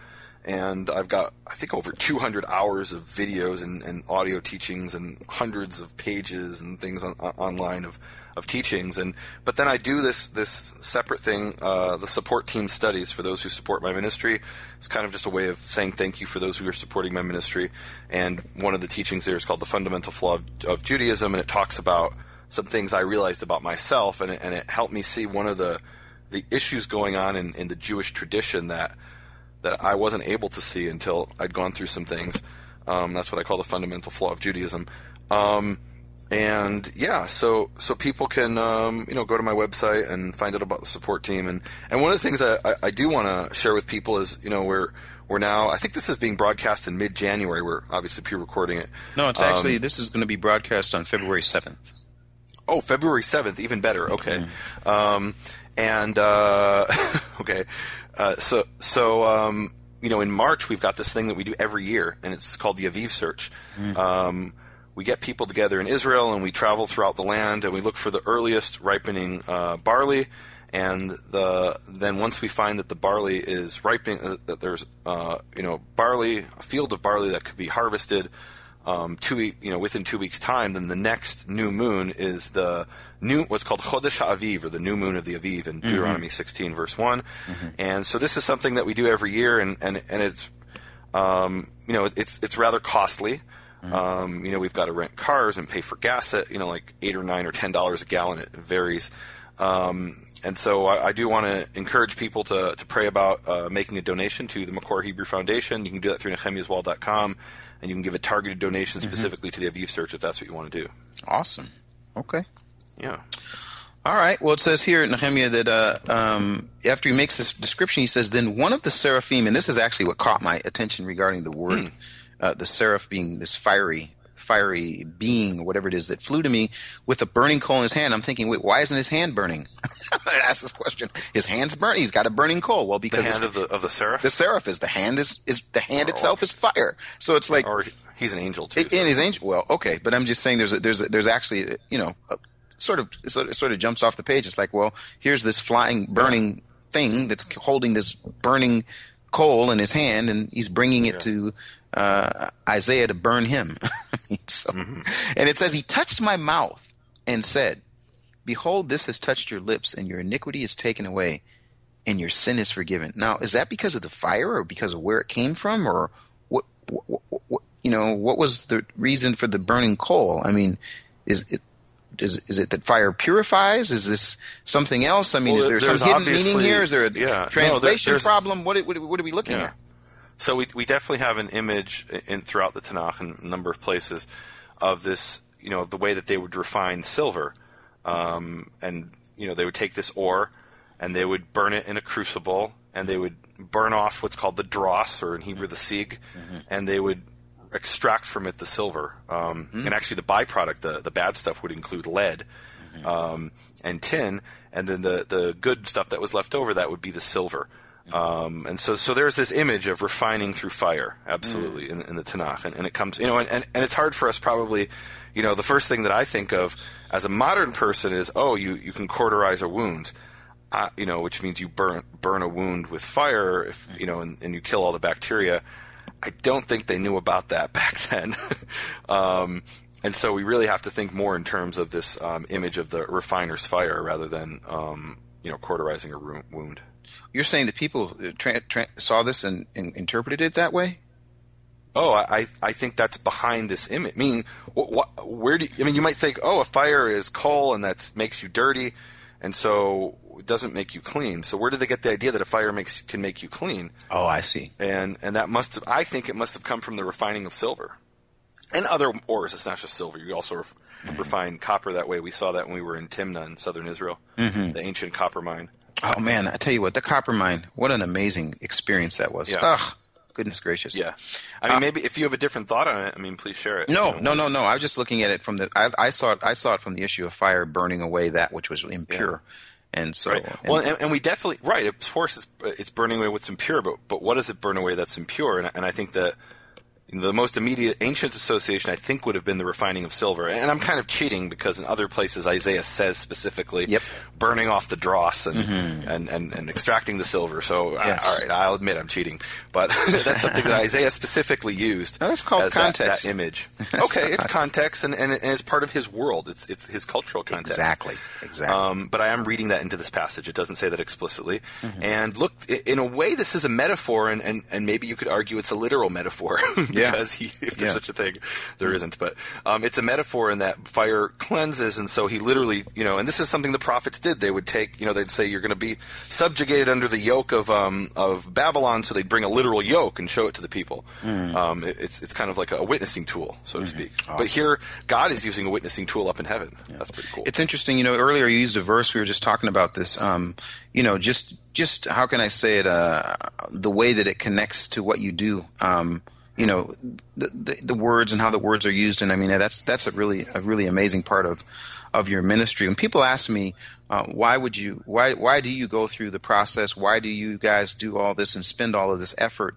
and I've got I think over 200 hours of videos and, and audio teachings and hundreds of pages and things on, online of of teachings. And but then I do this this separate thing uh, the support team studies for those who support my ministry. It's kind of just a way of saying thank you for those who are supporting my ministry. And one of the teachings there is called the fundamental flaw of, of Judaism and it talks about some things I realized about myself and it, and it helped me see one of the the issues going on in, in the Jewish tradition that that I wasn't able to see until I'd gone through some things um, that's what I call the fundamental flaw of Judaism um, and yeah, so so people can um, you know go to my website and find out about the support team. And and one of the things I, I, I do want to share with people is you know we're we're now I think this is being broadcast in mid January. We're obviously pre-recording it. No, it's actually um, this is going to be broadcast on February seventh. Oh, February seventh, even better. Okay, mm-hmm. um, and uh, okay, uh, so so. Um, you know, in March we've got this thing that we do every year, and it's called the Aviv Search. Mm we get people together in Israel and we travel throughout the land and we look for the earliest ripening uh, barley. And the then once we find that the barley is ripening, uh, that there's uh, you know barley, a field of barley that could be harvested um, two you know within two weeks time, then the next new moon is the new what's called Chodesh Aviv or the new moon of the Aviv in mm-hmm. Deuteronomy 16 verse one. Mm-hmm. And so this is something that we do every year, and and and it's um, you know it's it's rather costly. Mm-hmm. Um, you know, we've got to rent cars and pay for gas at you know like eight or nine or ten dollars a gallon. It varies. Um, and so I, I do want to encourage people to, to pray about uh, making a donation to the Makor Hebrew Foundation. You can do that through nehemiaswall.com, and you can give a targeted donation mm-hmm. specifically to the Aviv Search if that's what you want to do. Awesome. Okay. Yeah. All right. Well, it says here, Nehemiah, that uh, um, after he makes this description, he says, Then one of the seraphim, and this is actually what caught my attention regarding the word mm uh, the seraph being this fiery fiery being, whatever it is, that flew to me with a burning coal in his hand. I'm thinking, wait, why isn't his hand burning? I asked this question. His hand's burning. He's got a burning coal. Well, because the hand of the of the seraph. The seraph is the hand is is the hand or, itself is fire. So it's like, or he's an angel too. It, so. And he's angel. Well, okay, but I'm just saying there's a, there's a, there's actually you know. A, sort of sort of, sort of jumps off the page. It's like, well, here's this flying, burning thing that's holding this burning coal in his hand, and he's bringing it yeah. to uh, Isaiah to burn him. so, mm-hmm. And it says, He touched my mouth and said, Behold, this has touched your lips, and your iniquity is taken away, and your sin is forgiven. Now, is that because of the fire, or because of where it came from, or what? what, what you know, what was the reason for the burning coal? I mean, is it is is it that fire purifies? Is this something else? I mean, well, is there some hidden meaning here? Is there a yeah, translation no, there, problem? What, what, what, are we looking yeah. at? So we we definitely have an image in throughout the Tanakh in a number of places of this, you know, of the way that they would refine silver, um, and you know they would take this ore and they would burn it in a crucible and they would burn off what's called the dross or in Hebrew the sig, mm-hmm. and they would extract from it the silver. Um, mm-hmm. And actually, the byproduct, the the bad stuff, would include lead. Mm-hmm. Um, and tin, and then the, the good stuff that was left over that would be the silver. Um, and so, so there's this image of refining through fire, absolutely, mm. in, in, the Tanakh, and, and, it comes, you know, and, and, and, it's hard for us probably, you know, the first thing that I think of as a modern person is, oh, you, you can cauterize a wound, uh, you know, which means you burn burn a wound with fire, if you know, and, and you kill all the bacteria. I don't think they knew about that back then. um, and so we really have to think more in terms of this um, image of the refiner's fire rather than, um, you know, cauterizing a wound. You're saying that people uh, tra- tra- saw this and, and, interpreted it that way? Oh, I I think that's behind this image. I mean, wh- wh- where do you, I mean you might think, oh, a fire is coal and that makes you dirty, and so it doesn't make you clean. So where did they get the idea that a fire makes can make you clean? Oh, I see. And and that must have I think it must have come from the refining of silver and other ores. It's not just silver. You also ref- mm-hmm. refine copper that way. We saw that when we were in Timnah in southern Israel, mm-hmm. the ancient copper mine. Oh man, I tell you what, the copper mine, what an amazing experience that was. Yeah. Ugh, goodness gracious. Yeah. I mean, uh, maybe if you have a different thought on it, I mean, please share it. No, no, no, no. I was just looking at it from the. I, I, saw it. I saw it from the issue of fire burning away that which was impure. Yeah. And so, right. and, well, and, and, we definitely right. Of course, it's, it's burning away what's impure, but but what does it burn away that's impure? And, and I think that the most immediate ancient association, I think, would have been the refining of silver. And I'm kind of cheating because in other places Isaiah says specifically yep. burning off the dross and, mm-hmm. and, and, and, extracting the silver. So, yes. all right, I'll admit I'm cheating. But that's something that Isaiah specifically used that's called as context. That, that image. okay, it's context and, and, and, it's part of his world. It's, it's his cultural context. Exactly, exactly. Um, but I am reading that into this passage. It doesn't say that explicitly. Mm-hmm. And look, in a way, this is a metaphor, and, and, and maybe you could argue it's a literal metaphor because yeah. he if there's yeah. such a thing. There isn't, but um, it's a metaphor in that fire cleanses, and so he literally, you know, and this is something the prophets did. They would take, you know, they'd say you're going to be subjugated under the yoke of um, of Babylon, so they'd bring a literal yoke and show it to the people. Mm. Um, it, it's it's kind of like a witnessing tool, so to mm-hmm. speak. Awesome. But here, God is using a witnessing tool up in heaven. Yeah. That's pretty cool. It's interesting, you know. Earlier, you used a verse. We were just talking about this. Um, you know, just just how can I say it? Uh, the way that it connects to what you do. Um, you know the, the, the words and how the words are used. And i mean that's that's a really a really amazing part of of your ministry. When people ask me uh, why would you why why do you go through the process? Why do you guys do all this and spend all of this effort?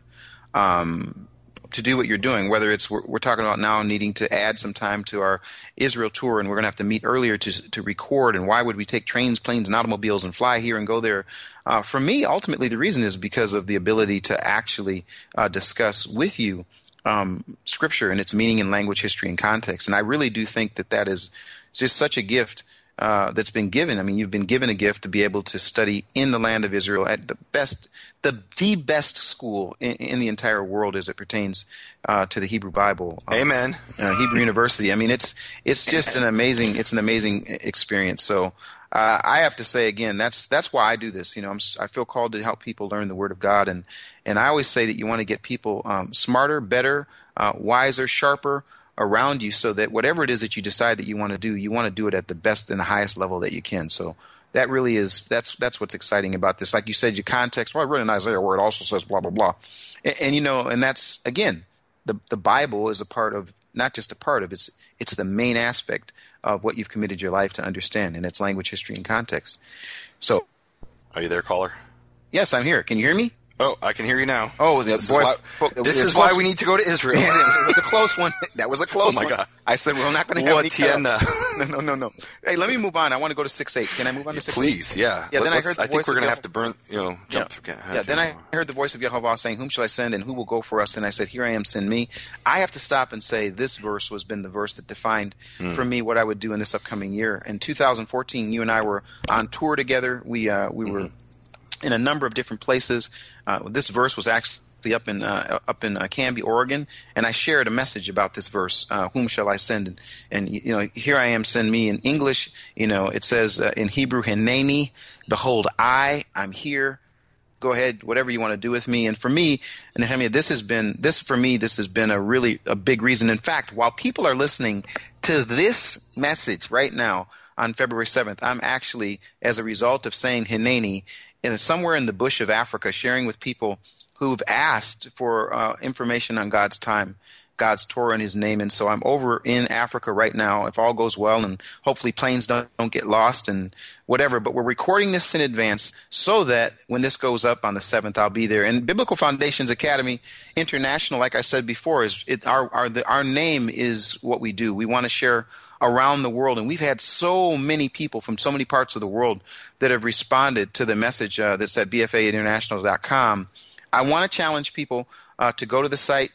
Um, to do what you're doing. Whether it's we're, we're, talking about now needing to add some time to our Israel tour, and we're going to have to meet earlier to to record. And why would we take trains, planes, and automobiles and fly here and go there? Uh, for me, ultimately, the reason is because of the ability to actually uh, discuss with you um, scripture and its meaning in language, history, and context. And I really do think that that is just such a gift uh, that's been given. I mean, you've been given a gift to be able to study in the land of Israel at the best, the the best school in, in the entire world as it pertains uh, to the Hebrew Bible. Um, Amen. Uh, Hebrew University. I mean, it's it's just an amazing it's an amazing experience. So. Uh, I have to say again, that's that's why I do this. You know, I'm, i feel called to help people learn the Word of God, and and I always say that you want to get people um, smarter, better, uh, wiser, sharper, around you so that whatever it is that you decide that you want to do, you want to do it at the best and the highest level that you can. So that really is that's that's what's exciting about this. Like you said, your context. Well, I read in Isaiah where it also says blah blah blah, and, and, you know, and that's again, the the Bible is a part of not just a part of it's it's the main aspect of what you've committed your life to understand, and it's language, history, and context. So, are you there, caller? Yes, I'm here. Can you hear me? Oh, I can hear you now. Oh, this boy, is why, this is why we need to go to Israel. it was a close one. That was a close Oh, my one. God. I said we're not going to have any tienda? No, no, no, no. Hey, let me move on. I want to go to six eight. Can I move on to six eight? Please, yeah. Yeah, then I heard the I think we're of gonna have to burn, you know, jump. Yeah. through- yeah, then I heard the voice of Yehovah saying, Whom shall I send and who will go for us? And I said, Here I am, send me. I have to stop and say this verse has been the verse that defined Hmm. for me what I would do in this upcoming year. In 2014, you and I were on tour together. We uh, we were in a number of different places. Uh, this verse was actually up in uh, up in uh, Canby, Oregon, and I shared a message about this verse. Uh, Whom shall I send? And, and you know, here I am, send me. In English, you know, it says uh, in Hebrew, Hineni, behold, I, I'm here. Go ahead, whatever you want to do with me. And for me, Nehemiah, this has been this for me. This has been a really a big reason. In fact, while people are listening to this message right now on February seventh, I'm actually, as a result of saying Hineni, in somewhere in the bush of Africa, sharing with people who've asked for uh, information on God's time, God's Torah and His name. And so I'm over in Africa right now, if all goes well, and hopefully planes don't, don't get lost and whatever. But we're recording this in advance so that when this goes up on the 7th, I'll be there. And Biblical Foundations Academy International, like I said before, is it, our, our, the, our name is what we do. We want to share around the world. And we've had so many people from so many parts of the world that have responded to the message uh, that's at bfainternational.com. I want to challenge people uh, to go to the site.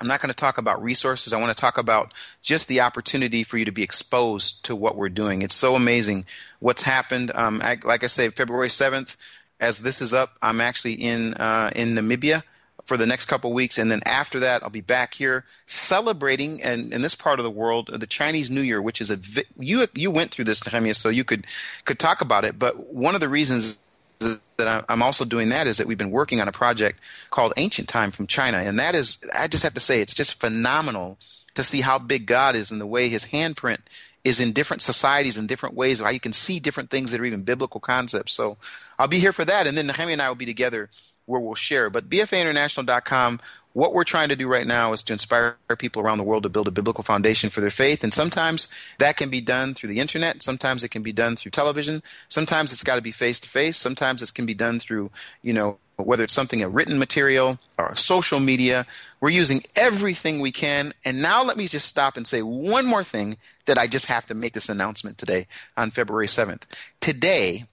I'm not going to talk about resources. I want to talk about just the opportunity for you to be exposed to what we're doing. It's so amazing what's happened. Um, I, like I say, February 7th, as this is up, I'm actually in uh, in Namibia for the next couple weeks, and then after that, I'll be back here celebrating and in this part of the world the Chinese New Year, which is a vi- you you went through this, Nehemiah, so you could could talk about it. But one of the reasons that I'm also doing that is that we've been working on a project called Ancient Time from China, and that is I just have to say it's just phenomenal to see how big God is and the way His handprint is in different societies in different ways, how you can see different things that are even biblical concepts. So I'll be here for that, and then Nehemiah and I will be together where we'll share. But BFAinternational.com, what we're trying to do right now is to inspire people around the world to build a biblical foundation for their faith. And sometimes that can be done through the internet. Sometimes it can be done through television. Sometimes it's got to be face to face. Sometimes it can be done through, you know, whether it's something a written material or social media. We're using everything we can. And now let me just stop and say one more thing that I just have to make this announcement today on February 7th. Today,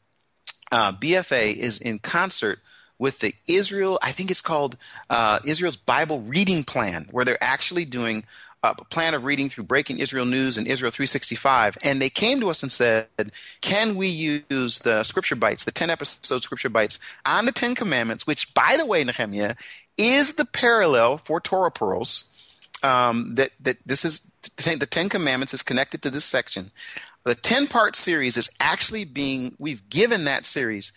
uh, BFA is in concert with the Israel, I think it's called uh, Israel's Bible Reading Plan, where they're actually doing a plan of reading through Breaking Israel News and Israel 365. And they came to us and said, can we use the scripture bites, the 10 episode scripture bites on the 10 commandments, which, by the way, Nehemiah, is the parallel for Torah Pearls. Um, that, that this is the 10 commandments is connected to this section. The 10 part series is actually being, we've given that series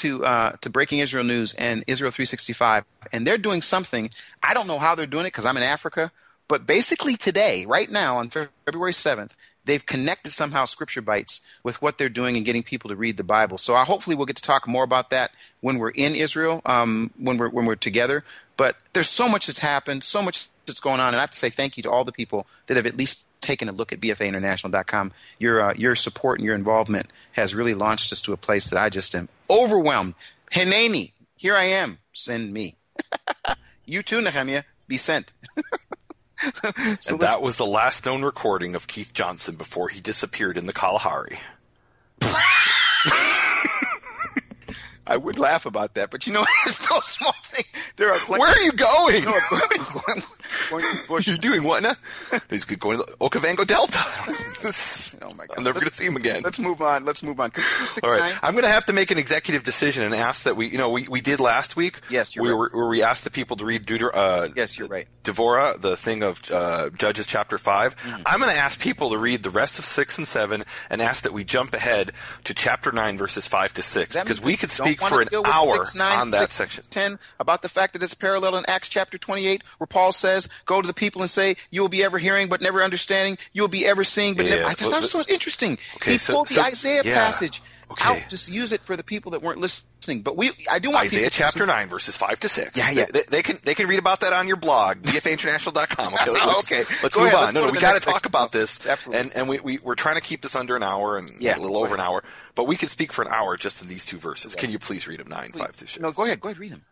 to uh, to Breaking Israel News and Israel 365, and they're doing something. I don't know how they're doing it because I'm in Africa, but basically today, right now on February 7th, they've connected somehow Scripture Bites with what they're doing and getting people to read the Bible. So I hopefully we'll get to talk more about that when we're in Israel, um, when we're when we're together. But there's so much that's happened, so much that's going on, and I have to say thank you to all the people that have at least taken a look at bfainternational.com. Your uh, your support and your involvement has really launched us to a place that I just am overwhelmed. Hineni, here I am. Send me. you too, Nehemiah. Be sent. and that was the last known recording of Keith Johnson before he disappeared in the Kalahari. I would laugh about that, but you know, it's no small thing. There are plenty. Where are you going? Going, bush. You're doing what now? He's going to Okavango Delta. oh my God! I'm never going to see him again. Let's move on. Let's move on. Could you do six All right, nine? I'm going to have to make an executive decision and ask that we, you know, we, we did last week. Yes, you're we right. were where we asked the people to read Deuter, uh, Yes, you're right. Devorah, the thing of uh, Judges chapter 5. Mm-hmm. I'm going to ask people to read the rest of 6 and 7 and ask that we jump ahead to chapter 9, verses 5 to 6, because we could speak for an hour six, nine, on that six, section. 10 about the fact that it's parallel in Acts chapter 28, where Paul says, Go to the people and say, You will be ever hearing but never understanding. You will be ever seeing but Yeah, never. I just but- thought it was so interesting. Okay, he so- pulled the so- Isaiah yeah. passage Okay. out to use it for the people that weren't listening. But we, I do want Isaiah chapter 9, verses 5 to 6. Yeah, yeah. They, they can they can read about that on your blog, bfainternational.com. Okay, let's, Okay. let's Go move ahead. on. Let's no, no, we got to talk about this. Absolutely. And, and we, we, we're trying to keep this under an hour and Yeah, a little over an hour. But we could speak for an hour just in these two verses. Can you please read them 9, 5 to 6? No, go ahead. Go ahead, read them.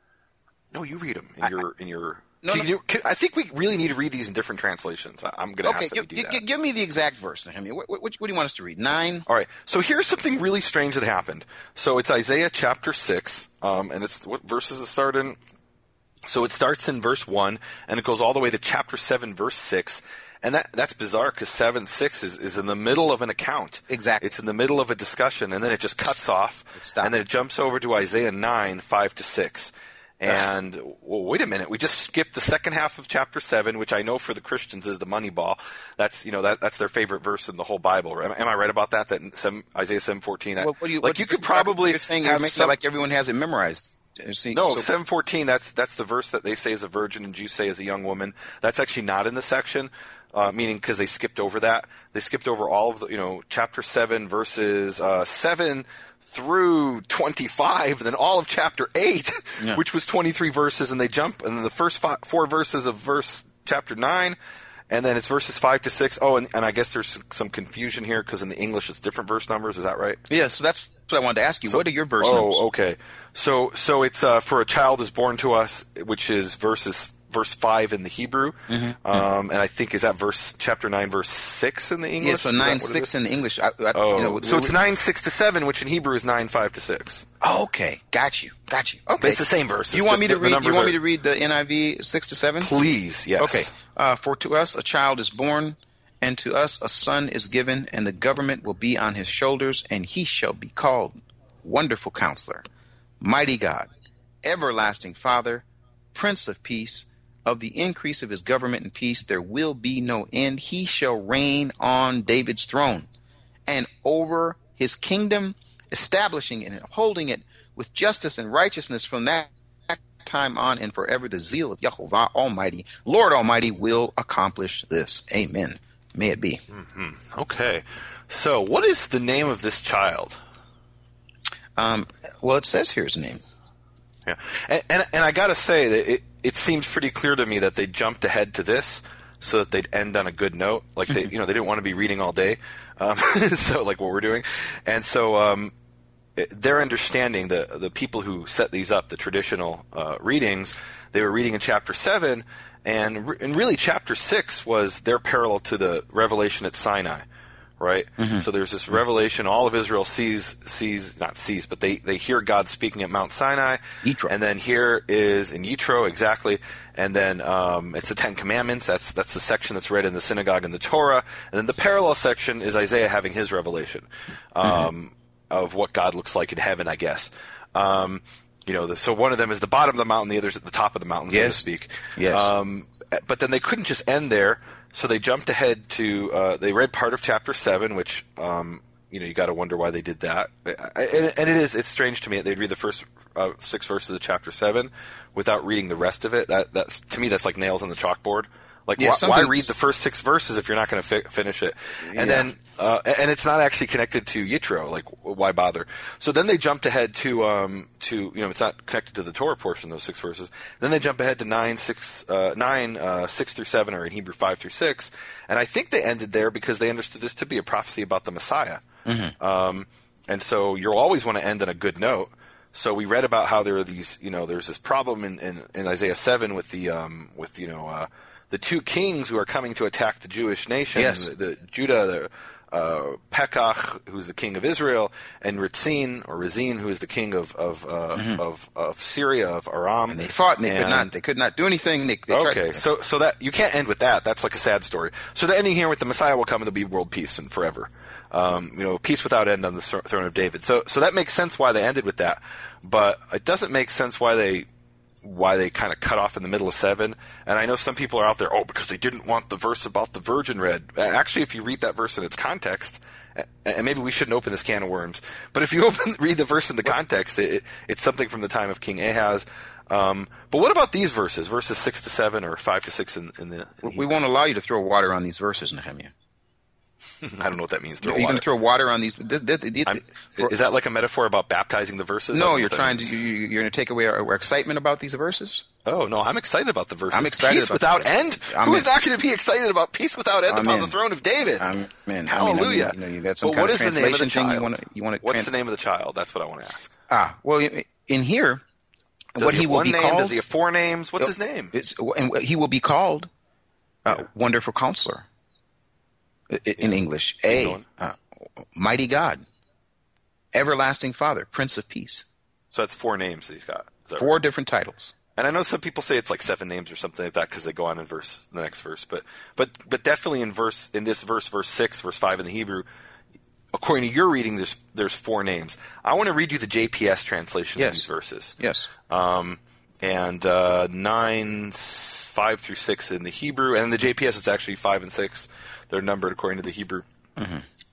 No, you read them in I- your in your. No, Can no. you- can- I think we really need to read these in different translations. I- I'm going to Okay, ask that give, do gi- that. gi- give me the exact verse, Nehemiah. What, what, what do you want us to read? Nine. All right. So here's something really strange that happened. So it's Isaiah chapter six, um, and it's what verse verses it start in? So it starts in verse one, and it goes all the way to chapter seven, verse six. And that that's bizarre because seven six is, is in the middle of an account. Exactly. It's in the middle of a discussion, and then it just cuts off, and then it jumps over to Isaiah nine five to six. And well, wait a minute, we just skipped the second half of chapter seven, which I know for the Christians is the money ball. That's you know that that's their favorite verse in the whole Bible. Am, am I right about that? That seven, Isaiah seven fourteen. What, what do you, like what- you could probably you're saying makes some- like everyone has it memorized. See, no, so- seven fourteen. That's that's the verse that they say is a virgin and Jews say is a young woman. That's actually not in the section, uh, meaning because they skipped over that. They skipped over all of the you know chapter seven verses uh, seven through twenty five, and then all of chapter eight, Yeah. which was twenty three verses, and they jump and then the first five, four verses of verse chapter nine. And then it's verses five to six. Oh, and, and I guess there's some confusion here because in the English it's different verse numbers. Is that right? yeah, so that's what I wanted to ask you. So, what are your verse numbers? Oh, okay. So so it's uh, for a child is born to us, which is verses verse five in the Hebrew, Mm-hmm. um, and I think is that verse chapter nine verse six in the English. Yeah, so nine six in the English. I, I, Oh, you know, so we- it's nine six to seven, which in Hebrew is nine five to six. Oh, okay, got you, got you. Okay, But it's the same verse. You want me to read? You want are- me to read the NIV six to seven? Please, yes. Okay. Uh, for to us a child is born, and to us a son is given, and the government will be on his shoulders, and he shall be called Wonderful Counselor, Mighty God, Everlasting Father, Prince of Peace. Of the increase of his government and peace, there will be no end. He shall reign on David's throne and over his kingdom, establishing it and upholding it with justice and righteousness from that time on and forever. The zeal of Jehovah Almighty, Lord Almighty, will accomplish this. Amen. May it be. Okay. So what is the name of this child? Um, well, it says here his name. Yeah, and and, and I gotta say that it it seems pretty clear to me that they jumped ahead to this so that they'd end on a good note. Like they, you know, they didn't want to be reading all day, um, so like what we're doing, and so um, their understanding the the people who set these up, the traditional uh, readings, they were reading in chapter seven, and re- and really chapter six was their parallel to the revelation at Sinai right? So there's this revelation. All of Israel sees sees not sees, but they they hear God speaking at Mount Sinai. Yitro. And then here is in Yitro exactly, and then um, it's the Ten Commandments. That's that's the section that's read in the synagogue in the Torah, and then the parallel section is Isaiah having his revelation um, of what God looks like in heaven, I guess. Um, you know, the, so one of them is the bottom of the mountain, the other's at the top of the mountain, so to Yes. speak. Yes. Um, but then they couldn't just end there, so they jumped ahead to. Uh, they read part of chapter seven, which um, you know you got to wonder why they did that. And, and it is it's strange to me that they'd read the first uh, six verses of chapter seven without reading the rest of it. That that's to me that's like nails on the chalkboard. Like Yeah, why, why read the first six verses if you're not going to fi- finish it? And Yeah. then uh, and it's not actually connected to Yitro. Like, why bother? So then they jumped ahead to um, to you know it's not connected to the Torah portion those six verses. Then they jump ahead to nine six uh, nine uh, six through seven, or in Hebrew five through six. And I think they ended there because they understood this to be a prophecy about the Messiah. Um, and so you'll always want to end on a good note. So we read about how there are these, you know, there's this problem in, in, in Isaiah seven with the um, with you know uh, the two kings who are coming to attack the Jewish nation, Yes. the, the Judah, the uh, Pekach, who's the king of Israel, and Ritzin or Rezin, who is the king of of, uh, of of Syria of Aram. And they fought, and they could not. They could not do anything. They, they tried- okay, so so that you can't end with that. That's like a sad story. So the ending here with the Messiah will come and there'll be world peace and forever. Um, you know, peace without end on the throne of David. So so that makes sense why they ended with that, but it doesn't make sense why they why they kind of cut off in the middle of seven. And I know some people are out there, oh, because they didn't want the verse about the virgin read. Actually, if you read that verse in its context, and maybe we shouldn't open this can of worms, but if you open read the verse in the context, it, it's something from the time of King Ahaz. Um, but what about these verses, verses six to seven or five to six in, in the? in We won't allow you to throw water on these verses, Nehemiah. I don't know what that means. Throw Are you going water. to throw water on these? is that like a metaphor about baptizing the verses? No, you're trying to. means. You, you- you're going to take away our, our excitement about these verses. Oh no, I'm excited about the verses. I'm excited Peace without end. I'm Who's in. not going to be excited about peace without end I'm upon in. the throne of David? I'm in. Hallelujah. I mean, you know, you got some but kind what of is the name of the child? you want to. You want to. What's the name of the child? That's what I want to ask. Ah, well, in here, Does what he, he will one be name? called? Does he have four names? What's his name? It's, and he will be called uh, Wonderful Counselor in English. A, uh, Mighty God, Everlasting Father, Prince of Peace. So that's four names that he's got. Four right? different titles. And I know some people say it's like seven names or something like that because they go on in verse the next verse, but but but definitely in verse in this verse, verse six, verse five in the Hebrew, according to your reading, there's there's four names. I want to read you the JPS translation Yes. of these verses. Yes. um, and uh, nine, five through six in the Hebrew, and the JPS it's actually five and six. They're numbered according to the Hebrew.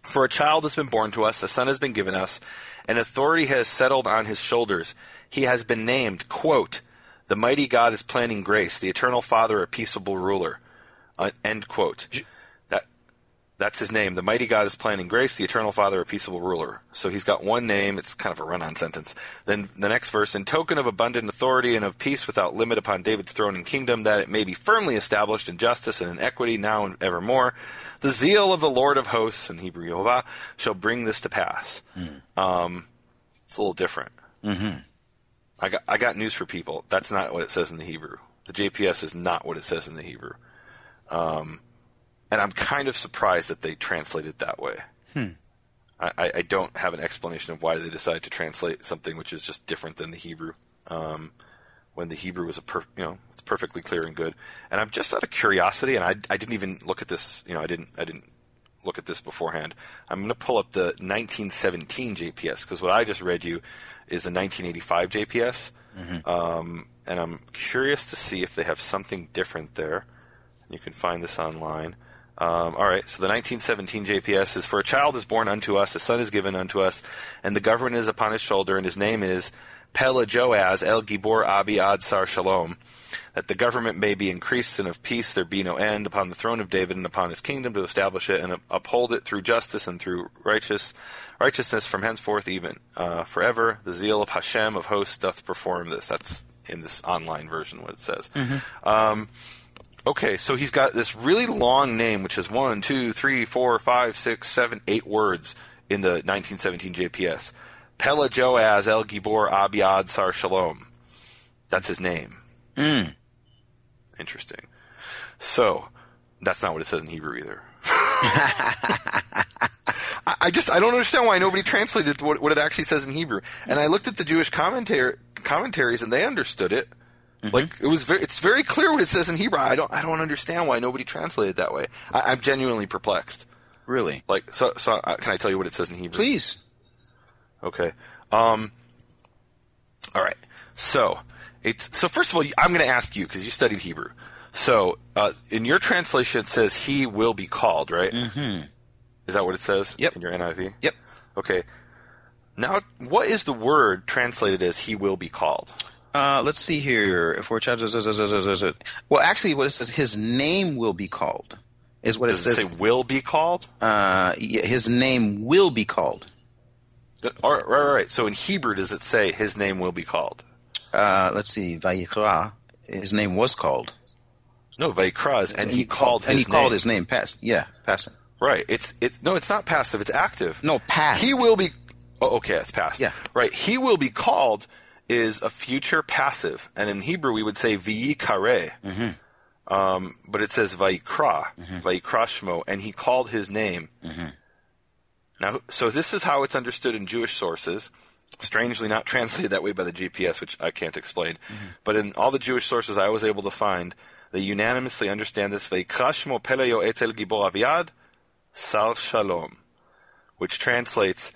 For a child has been born to us, a son has been given us, and authority has settled on his shoulders. He has been named, quote, the mighty God is planning grace, the eternal Father, a peaceable ruler. Uh, end quote. That that's his name. The mighty God is planning grace, the eternal Father, a peaceable ruler. So he's got one name. It's kind of a run-on sentence. Then the next verse, in token of abundant authority and of peace without limit upon David's throne and kingdom, that it may be firmly established in justice and in equity now and evermore, the zeal of the Lord of hosts, in Hebrew Yehovah, shall bring this to pass. Um, it's a little different. Mm-hmm. I got I got news for people. That's not what it says in the Hebrew. The JPS is not what it says in the Hebrew. Um, and I'm kind of surprised that they translate it that way. Hmm. I, I- don't have an explanation of why they decided to translate something which is just different than the Hebrew. Um, when the Hebrew was a per, you know it's perfectly clear and good. And I'm just out of curiosity, and I I didn't even look at this. You know I didn't I didn't look at this beforehand. I'm going to pull up the 1917 JPS because what I just read you is the 1985 JPS, um, and I'm curious to see if they have something different there. You can find this online. Um, all right, so the 1917 JPS is for a child is born unto us, a son is given unto us, and the government is upon his shoulder, and his name is Pela Joaz El Gibor Abi Ad Sar Shalom. That the government may be increased and of peace there be no end upon the throne of David and upon his kingdom to establish it and uphold it through justice and through righteous righteousness from henceforth even uh, forever. The zeal of Hashem of hosts doth perform this. That's in this online version what it says. Um, Okay, so he's got this really long name, which is one, two, three, four, five, six, seven, eight words in the 1917 JPS. Pela Joaz El Gibor Abiad Sar Shalom. That's his name. Hmm. Interesting. So, that's not what it says in Hebrew either. I just I don't understand why nobody translated what, what it actually says in Hebrew. And I looked at the Jewish commentar- commentaries and they understood it. Like it was very, it's very clear what it says in Hebrew. I don't, I don't understand why nobody translated that way. I, I'm genuinely perplexed. Really? Like, so, so uh, can I tell you what it says in Hebrew? Please. Okay. Um. All right. So it's so first of all, I'm going to ask you because you studied Hebrew. So uh, in your translation, it says "he will be called," right? Mm-hmm. Is that what it says? Yep. In your NIV. Yep. Okay. Now, what is the word translated as "he will be called"? Uh, let's see here. If we're well, actually, what it says, his name will be called, is what Does it it says. say "will be called"? uh, yeah, his name will be called. All right, right, right. So in Hebrew, does it say "his name will be called"? Uh, let's see, Vayikra. His name was called, No, Vayikra is, and he called his and he called name. his name past. Yeah, passing. Right. It's it. No, it's not passive. It's active. No, past. He will be. Oh, okay, it's past. Yeah. Right. He will be called is a future passive, and in Hebrew we would say v'yikare. Mm-hmm. Um, but it says vayikra, vayikra shmo, and he called his name. Mm-hmm. Now, so this is how it's understood in Jewish sources. Strangely, not translated that way by the JPS, which I can't explain. Mm-hmm. But in all the Jewish sources I was able to find, they unanimously understand this vayikra shmo peleyo etzel gibor aviad sar shalom, which translates,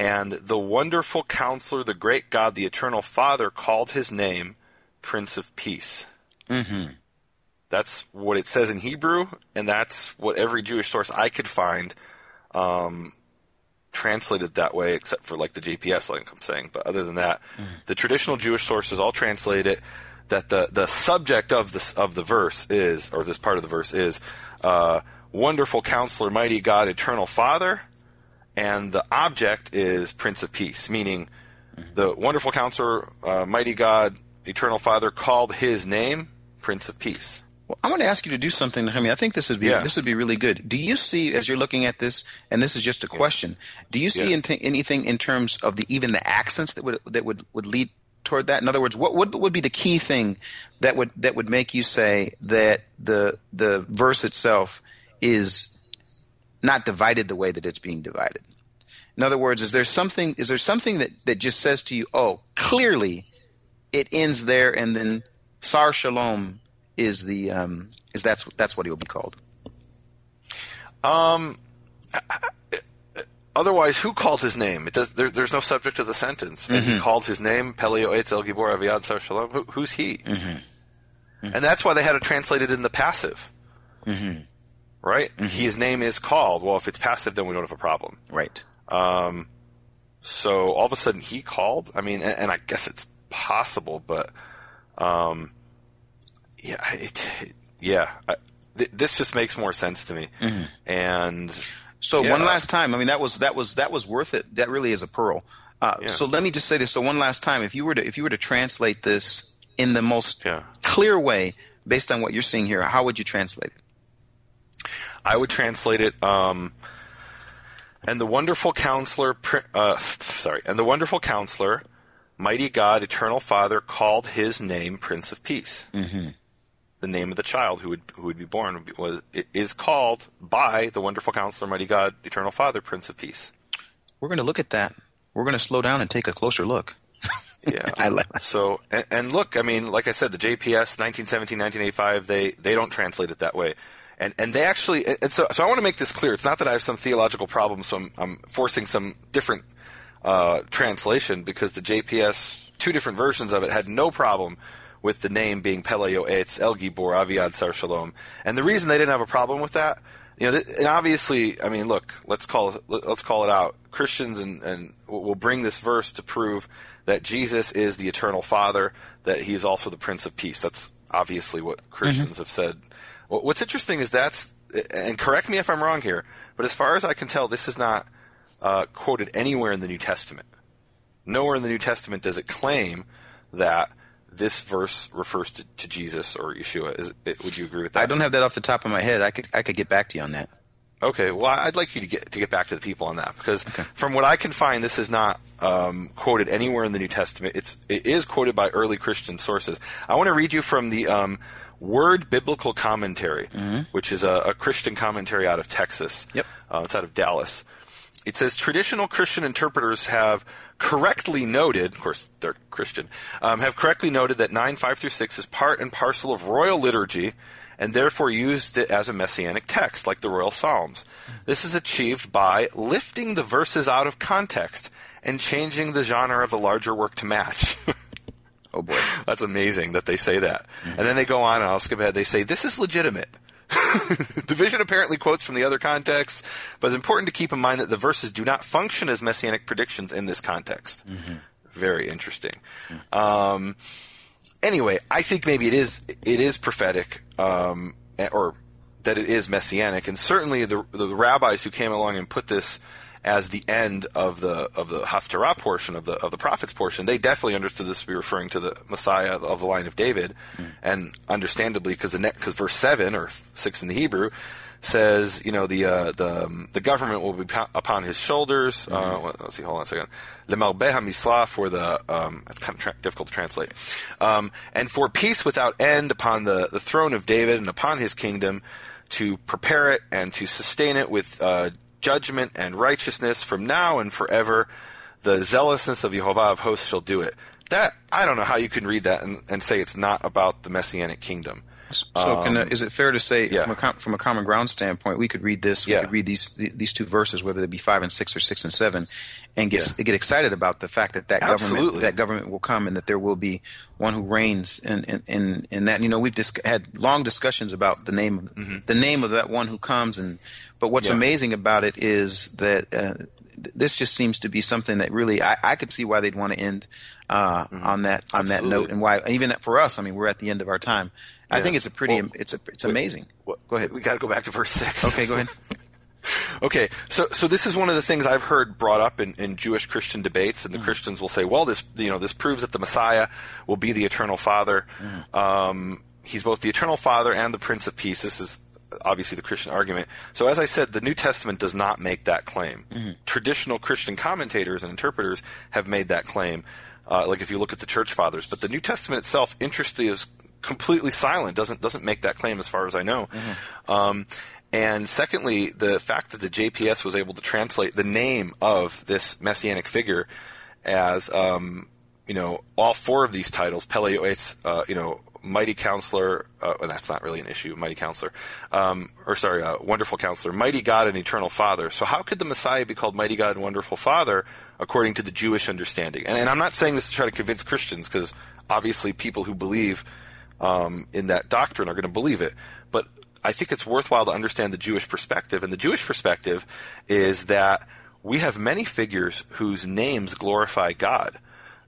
and the wonderful counselor, the great God, the eternal Father, called his name Prince of Peace. Mm-hmm. That's what it says in Hebrew, and that's what every Jewish source I could find um, translated that way, except for like the JPS link I'm saying. But other than that, the traditional Jewish sources all translate it that the the subject of this of the verse is, or this part of the verse is, uh, wonderful Counselor, Mighty God, Eternal Father, and the object is Prince of Peace, meaning the wonderful Counselor, uh, Mighty God, Eternal Father called his name Prince of Peace. Well, I want to ask you to do something, Nehemiah. I think this would be Yeah. this would be really good. Do you see, as you're looking at this, and this is just a question, do you see Yeah. anything, anything in terms of the even the accents that would that would would lead toward that? In other words, what would would be the key thing that would that would make you say that the the verse itself is not divided the way that it's being divided? In other words, is there something is there something that, that just says to you, oh, clearly it ends there and then Sar Shalom is the um, is that's that's what he will be called. Um otherwise, who called his name? It does. There, there's no subject to the sentence. And he mm-hmm. called his name Pelio Eitz El Gibor Aviad Sar Shalom. Who, who's he? Mm-hmm. Mm-hmm. And that's why they had it translated in the passive. Right? His name is called. Well, if it's passive, then we don't have a problem. Right. Um, so all of a sudden he called. I mean, and, and I guess it's possible, but um, yeah, it, yeah. I, th- this just makes more sense to me. And So Yeah. one last time, I mean that was that was that was worth it. That really is a pearl. Uh, Yeah. So let me just say this. So one last time, if you were to if you were to translate this in the most Yeah. clear way, based on what you're seeing here, how would you translate it? I would translate it. Um, and the wonderful counselor, uh, sorry, and the wonderful counselor, mighty God, eternal Father, called his name Prince of Peace. Mm-hmm. The name of the child who would who would be born was is called by the wonderful counselor, mighty God, eternal Father, Prince of Peace. We're going to look at that. We're going to slow down and take a closer look. Yeah. I like So and, and look, I mean, like I said, the JPS 1917 1985 they they don't translate it that way. And, and they actually and so so I want to make this clear. It's not that I have some theological problem, so I'm, I'm forcing some different uh, translation because the JPS two different versions of it had no problem with the name being Peleo Eitz El Gibor Aviad Sar Shalom. And the reason they didn't have a problem with that, you know, and obviously, I mean, look, let's call let's call it out. Christians and and will bring this verse to prove that Jesus is the eternal Father, that He is also the Prince of Peace. That's obviously what Christians have said. What- What's interesting is that's, and correct me if I'm wrong here, but as far as I can tell, this is not uh, quoted anywhere in the New Testament. Nowhere in the New Testament does it claim that this verse refers to, to Jesus or Yeshua. It, would you agree with that? I don't have that off the top of my head. I could I could get back to you on that. Okay, well, I'd like you to get to get back to the people on that because from what I can find, this is not um, quoted anywhere in the New Testament. It's it is quoted by early Christian sources. I want to read you from the um, Word Biblical Commentary, which is a, a Christian commentary out of Texas. Yep. uh, it's out of Dallas. It says traditional Christian interpreters have correctly noted, of course they're Christian, um, have correctly noted that 9, 5 through 6 is part and parcel of royal liturgy and therefore used it as a messianic text like the royal psalms. This is achieved by lifting the verses out of context and changing the genre of the larger work to match. Oh boy. That's amazing that they say that. And then they go on, and I'll skip ahead. They say, This is legitimate. Division apparently quotes from the other context, but it's important to keep in mind that the verses do not function as messianic predictions in this context. Very interesting. Um, anyway, I think maybe it is it is prophetic, um, or that it is messianic, and certainly the the rabbis who came along and put this as the end of the of the Haftarah portion of the of the prophets portion, they definitely understood this to be referring to the Messiah of the line of David, and understandably because the because verse seven or six in the Hebrew says you know the uh, the um, the government will be po- upon his shoulders. Uh, what- let's see, hold on a second. Le malbeh misla for the um, that's kind of tra- difficult to translate, um, and for peace without end upon the the throne of David and upon his kingdom to prepare it and to sustain it with uh, judgment and righteousness from now and forever. The zealousness of Jehovah of hosts shall do it. That I don't know how you can read that and, and say it's not about the messianic kingdom. So, can, uh, is it fair to say, Um, yeah. from, a com- from a common ground standpoint, we could read this, we Yeah. could read these these two verses, whether they be five and six or six and seven, and get get excited about the fact that that Absolutely. government that government will come and that there will be one who reigns, and and and, and that you know we've dis- had long discussions about the name of the name of that one who comes, and but what's Mm-hmm. Yeah. amazing about it is that. Uh, th- this just seems to be something that really I, I could see why they'd want to end uh, on that on that Mm-hmm. Absolutely. note, and why even for us. I mean, we're at the end of our time. I think it's a pretty Well, it's a it's amazing. What- Go ahead. We got to go back to verse six. Okay, go ahead. Okay, so so this is one of the things I've heard brought up in, in Jewish Christian debates, Mm. and the Christians will say, "Well, this you know this proves that the Messiah will be the eternal Father. Mm. Um, he's both the eternal Father and the Prince of Peace." This is obviously the Christian argument. So, as I said, the New Testament does not make that claim. Mm-hmm. Traditional Christian commentators and interpreters have made that claim. uh, like if you look at the church fathers. But the New Testament itself, interestingly, is completely silent. doesn't doesn't make that claim as far as I know. Mm-hmm. Um, and secondly, the fact that the JPS was able to translate the name of this messianic figure as um, you know all four of these titles, Peleoes, uh, you know, mighty counselor. Uh, well, that's not really an issue. Mighty counselor, um, or sorry, uh, wonderful counselor, mighty God and eternal Father. So how could the Messiah be called mighty God and wonderful Father according to the Jewish understanding? And, and I'm not saying this to try to convince Christians because obviously people who believe um, in that doctrine are going to believe it. But I think it's worthwhile to understand the Jewish perspective. And the Jewish perspective is that we have many figures whose names glorify God.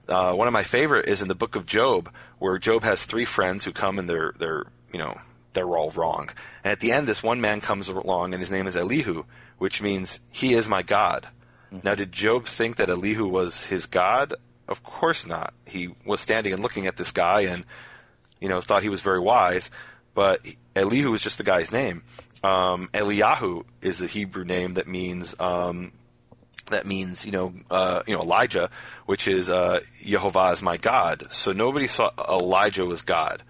Uh, one of my favorite is in the book of Job, where Job has three friends who come and they're they're you know they're all wrong. And at the end, this one man comes along and his name is Elihu, which means he is my God. Mm-hmm. Now, did Job think that Elihu was his God? Of course not. He was standing and looking at this guy and you know thought he was very wise, but Elihu is just the guy's name. Um, Eliyahu is the Hebrew name that means um, that means you know uh, you know Elijah, which is uh, Jehovah is my God. So nobody saw Elijah was God.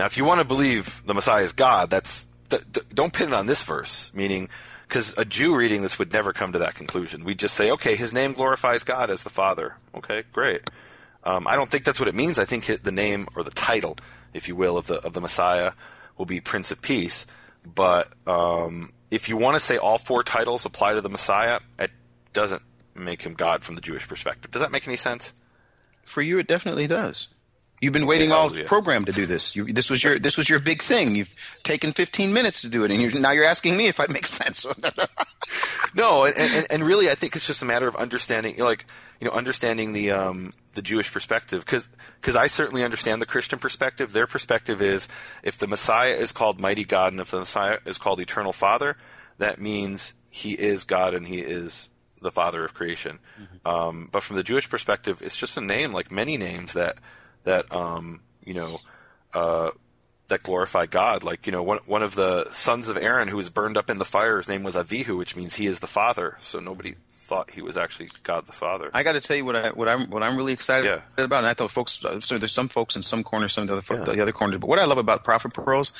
Now, if you want to believe the Messiah is God, that's th- th- don't pin it on this verse. Meaning, because a Jew reading this would never come to that conclusion. We just say, okay, his name glorifies God as the Father. Okay, great. Um, I don't think that's what it means. I think the name or the title, if you will, of the of the Messiah will be Prince of Peace. But um, if you want to say all four titles apply to the Messiah, it doesn't make him God from the Jewish perspective. Does that make any sense? For you, it definitely does. You've been waiting all program to do this. You, this was your this was your big thing. You've taken 15 minutes to do it, and you're, now you're asking me if I make sense. no, and, and, and, really, I think it's just a matter of understanding, like you know, understanding the um, the Jewish perspective, because I certainly understand the Christian perspective. Their perspective is if the Messiah is called Mighty God, and if the Messiah is called Eternal Father, that means He is God and He is the father of creation. Mm-hmm. Um, but from the Jewish perspective, it's just a name, like many names that that um, you know uh, that glorify God. Like you know, one one of the sons of Aaron who was burned up in the fire, his name was Avihu, which means he is the father. So nobody thought he was actually God the Father. I got to tell you what I what I'm what I'm really excited yeah. about. And I thought folks, uh, so there's some folks in some corners, some of the other, yeah. the other corners. But what I love about Prophet Pearls,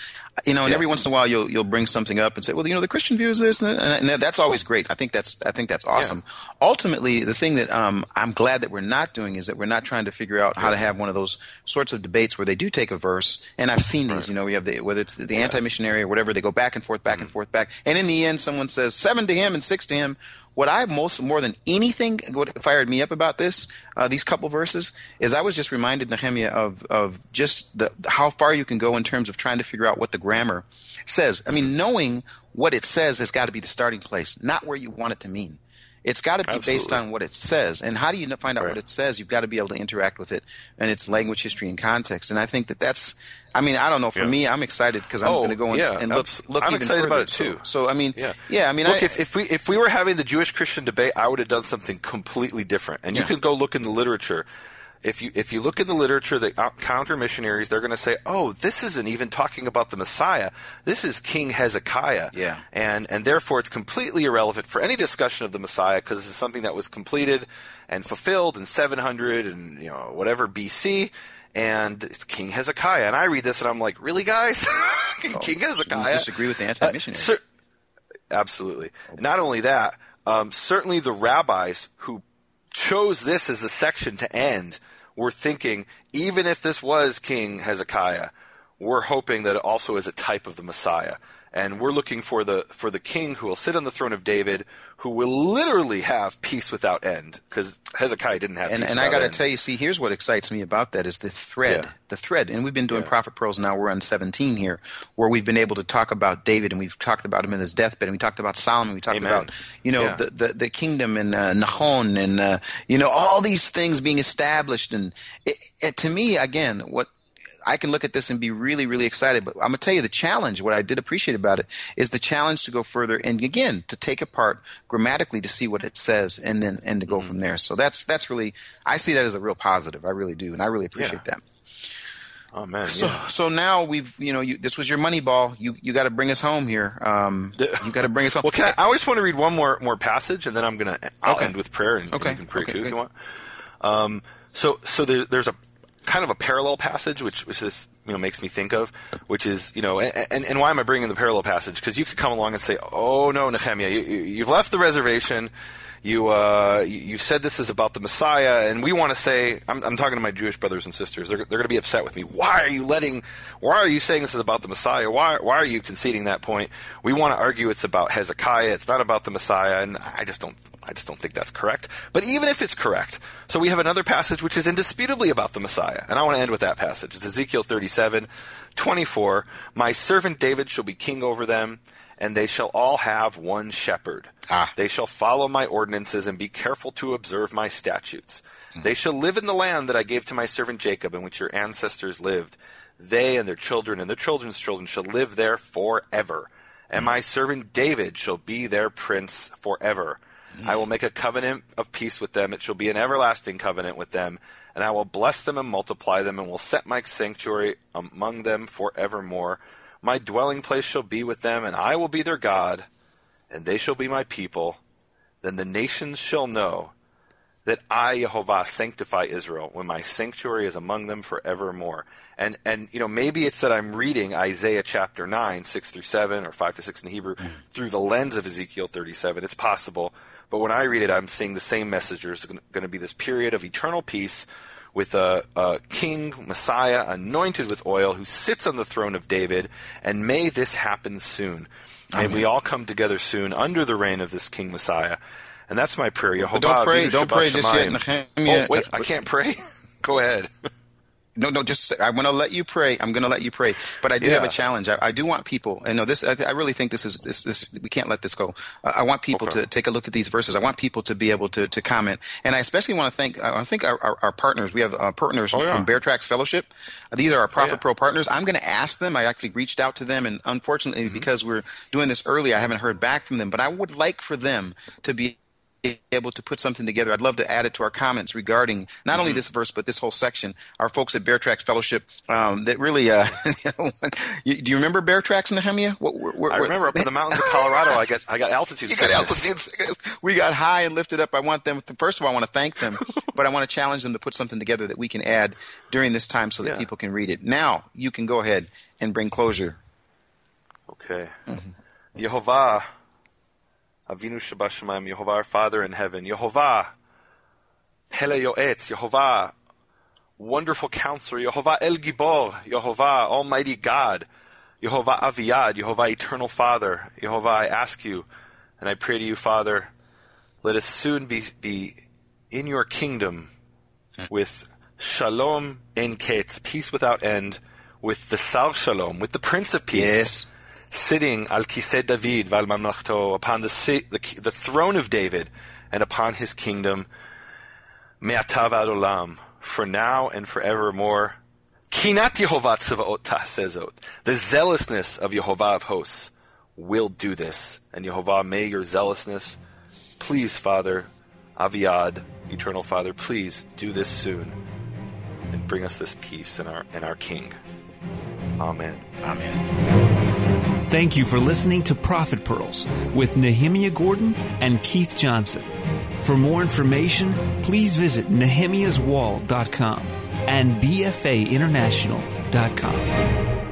you know, and yeah. every once in a while you'll you'll bring something up and say, well, you know, the Christian view is this, and, and that's always great. I think that's I think that's awesome. Ultimately, the thing that um, I'm glad that we're not doing is that we're not trying to figure out how to have one of those sorts of debates where they do take a verse, and I've seen these. Right. You know, we have the whether it's the, the anti-missionary or whatever, they go back and forth, back mm-hmm. and forth, back, and in the end, someone says seven to him and six to him what I most more than anything what fired me up about this uh, these couple verses is I was just reminded Nehemiah of of just the how far you can go in terms of trying to figure out what the grammar says. I mean, knowing what it says has got to be the starting place, not where you want it to mean. It's got to be Absolutely. based on what it says. And how do you find out right. what it says? You've got to be able to interact with it and its language, history, and context. And I think that that's. I mean, I don't know. For yeah. me, I'm excited because I'm oh, going to go yeah, and look. look I'm even excited further. about it too. So, so, I mean, yeah, yeah. I mean, look, I, if, if we if we were having the Jewish Christian debate, I would have done something completely different. And you can go look in the literature if you if you look in the literature, the counter missionaries, they're going to say, "Oh, this isn't even talking about the Messiah. This is King Hezekiah." Yeah. And and therefore, it's completely irrelevant for any discussion of the Messiah because this is something that was completed and fulfilled in 700 and you know whatever BC. And it's King Hezekiah, and I read this and I'm like, really, guys? King oh, Hezekiah. disagree with the anti-missionary. Uh, cer- absolutely. Not only that, um, certainly the rabbis who chose this as a section to end, we're thinking, even if this was King Hezekiah, we're hoping that it also is a type of the Messiah and we're looking for the for the king who will sit on the throne of David, who will literally have peace without end, because Hezekiah didn't have. And, and I got to tell you, see, here's what excites me about that is the thread, yeah. the thread, and we've been doing yeah. prophet pearls now. We're on 17 here, where we've been able to talk about David, and we've talked about him in his deathbed, and we talked about Solomon, we talked Amen. about you know yeah. the, the, the kingdom and uh, Nahon, and uh, you know all these things being established, and it, it, to me, again, what I can look at this and be really, really excited. But I'm gonna tell you the challenge. What I did appreciate about it is the challenge to go further and again to take apart grammatically to see what it says and then and to go mm-hmm. from there. So that's that's really I see that as a real positive. I really do, and I really appreciate yeah. that. Oh man! So yeah. so now we've you know you, this was your money ball. You you got to bring us home here. Um, you got to bring us home. well, can I, I just want to read one more more passage, and then I'm gonna I'll okay. end with prayer, and, okay. you can pray okay, too if you want. Um, So, so there, there's a kind of a parallel passage, which, which this you know makes me think of, which is you know, and, and why am I bringing the parallel passage? Because you could come along and say, oh no, Nehemiah, you, you've left the reservation. You, uh, you said this is about the Messiah, and we want to say, I'm, I'm, talking to my Jewish brothers and sisters. They're, they're going to be upset with me. Why are you letting? Why are you saying this is about the Messiah? Why, why are you conceding that point? We want to argue it's about Hezekiah. It's not about the Messiah, and I just don't I just don't think that's correct. But even if it's correct, so we have another passage which is indisputably about the Messiah. And I want to end with that passage. It's Ezekiel 37, 24. My servant David shall be king over them, and they shall all have one shepherd. Ah. They shall follow my ordinances and be careful to observe my statutes. Mm. They shall live in the land that I gave to my servant Jacob, in which your ancestors lived. They and their children and their children's children shall live there forever. And my servant David shall be their prince forever. I will make a covenant of peace with them. It shall be an everlasting covenant with them. And I will bless them and multiply them, and will set my sanctuary among them forevermore. My dwelling place shall be with them, and I will be their God, and they shall be my people. Then the nations shall know that I, Jehovah, sanctify Israel when my sanctuary is among them forevermore. And, and, you know, maybe it's that I'm reading Isaiah chapter 9, 6 through 7, or 5 to 6 in Hebrew, mm. through the lens of Ezekiel 37. It's possible. But when I read it, I'm seeing the same message. There's going to be this period of eternal peace with a, a, king, Messiah, anointed with oil, who sits on the throne of David, and may this happen soon. May Amen. we all come together soon under the reign of this King Messiah. And that's my prayer. Yehovah, don't pray, don't pray just yet. Oh, wait, I can't pray? Go ahead. No, no, just I'm going to let you pray. I'm going to let you pray. But I do yeah. have a challenge. I, I, do want people, and no, this I, I, really think this is this this we can't let this go. Uh, I want people okay. to take a look at these verses. I want people to be able to to comment, and I especially want to thank I think our, our, our partners. We have uh, partners oh, yeah. from Bear Tracks Fellowship. These are our Prophet oh, yeah. Pro partners. I'm going to ask them. I actually reached out to them, and unfortunately, mm-hmm. because we're doing this early, I haven't heard back from them. But I would like for them to be able to put something together. I'd love to add it to our comments regarding not mm-hmm. only this verse but this whole section. Our folks at Bear Tracks Fellowship um, that really. Uh, do you remember Bear Tracks, Nehemiah? What, where, I remember up in the mountains of Colorado. I got I got altitude. you got altitude. We got high and lifted up. I want them. To, first of all, I want to thank them, but I want to challenge them to put something together that we can add during this time so that yeah. people can read it. Now you can go ahead and bring closure. Okay. Mm-hmm. Yehovah Avinu Shebashamayim, Yehovah our Father in heaven, Yehovah, Pele Yoetz, Yehovah, wonderful counselor, Yehovah El Gibor, Yehovah, Almighty God, Yehovah Aviad, Yehovah Eternal Father, Yehovah, I ask you, and I pray to you, Father, let us soon be, be in your kingdom with Shalom en Ketz, peace without end, with the Sar Shalom, with the Prince of Peace. Yes sitting al kisei David val mamlachto upon the, the, the throne of David and upon his kingdom me'atav ad olam for now and forevermore. Kinat Yehovah tzavaot ta'sezot. The zealousness of Yehovah of hosts will do this. And Yehovah, may your zealousness, please, Father, Aviad, Eternal Father, please do this soon and bring us this peace in our in our King. Amen. Amen. Thank you for listening to Prophet Pearls with Nehemiah Gordon and Keith Johnson. For more information, please visit nehemiahswall.com and bfainternational.com.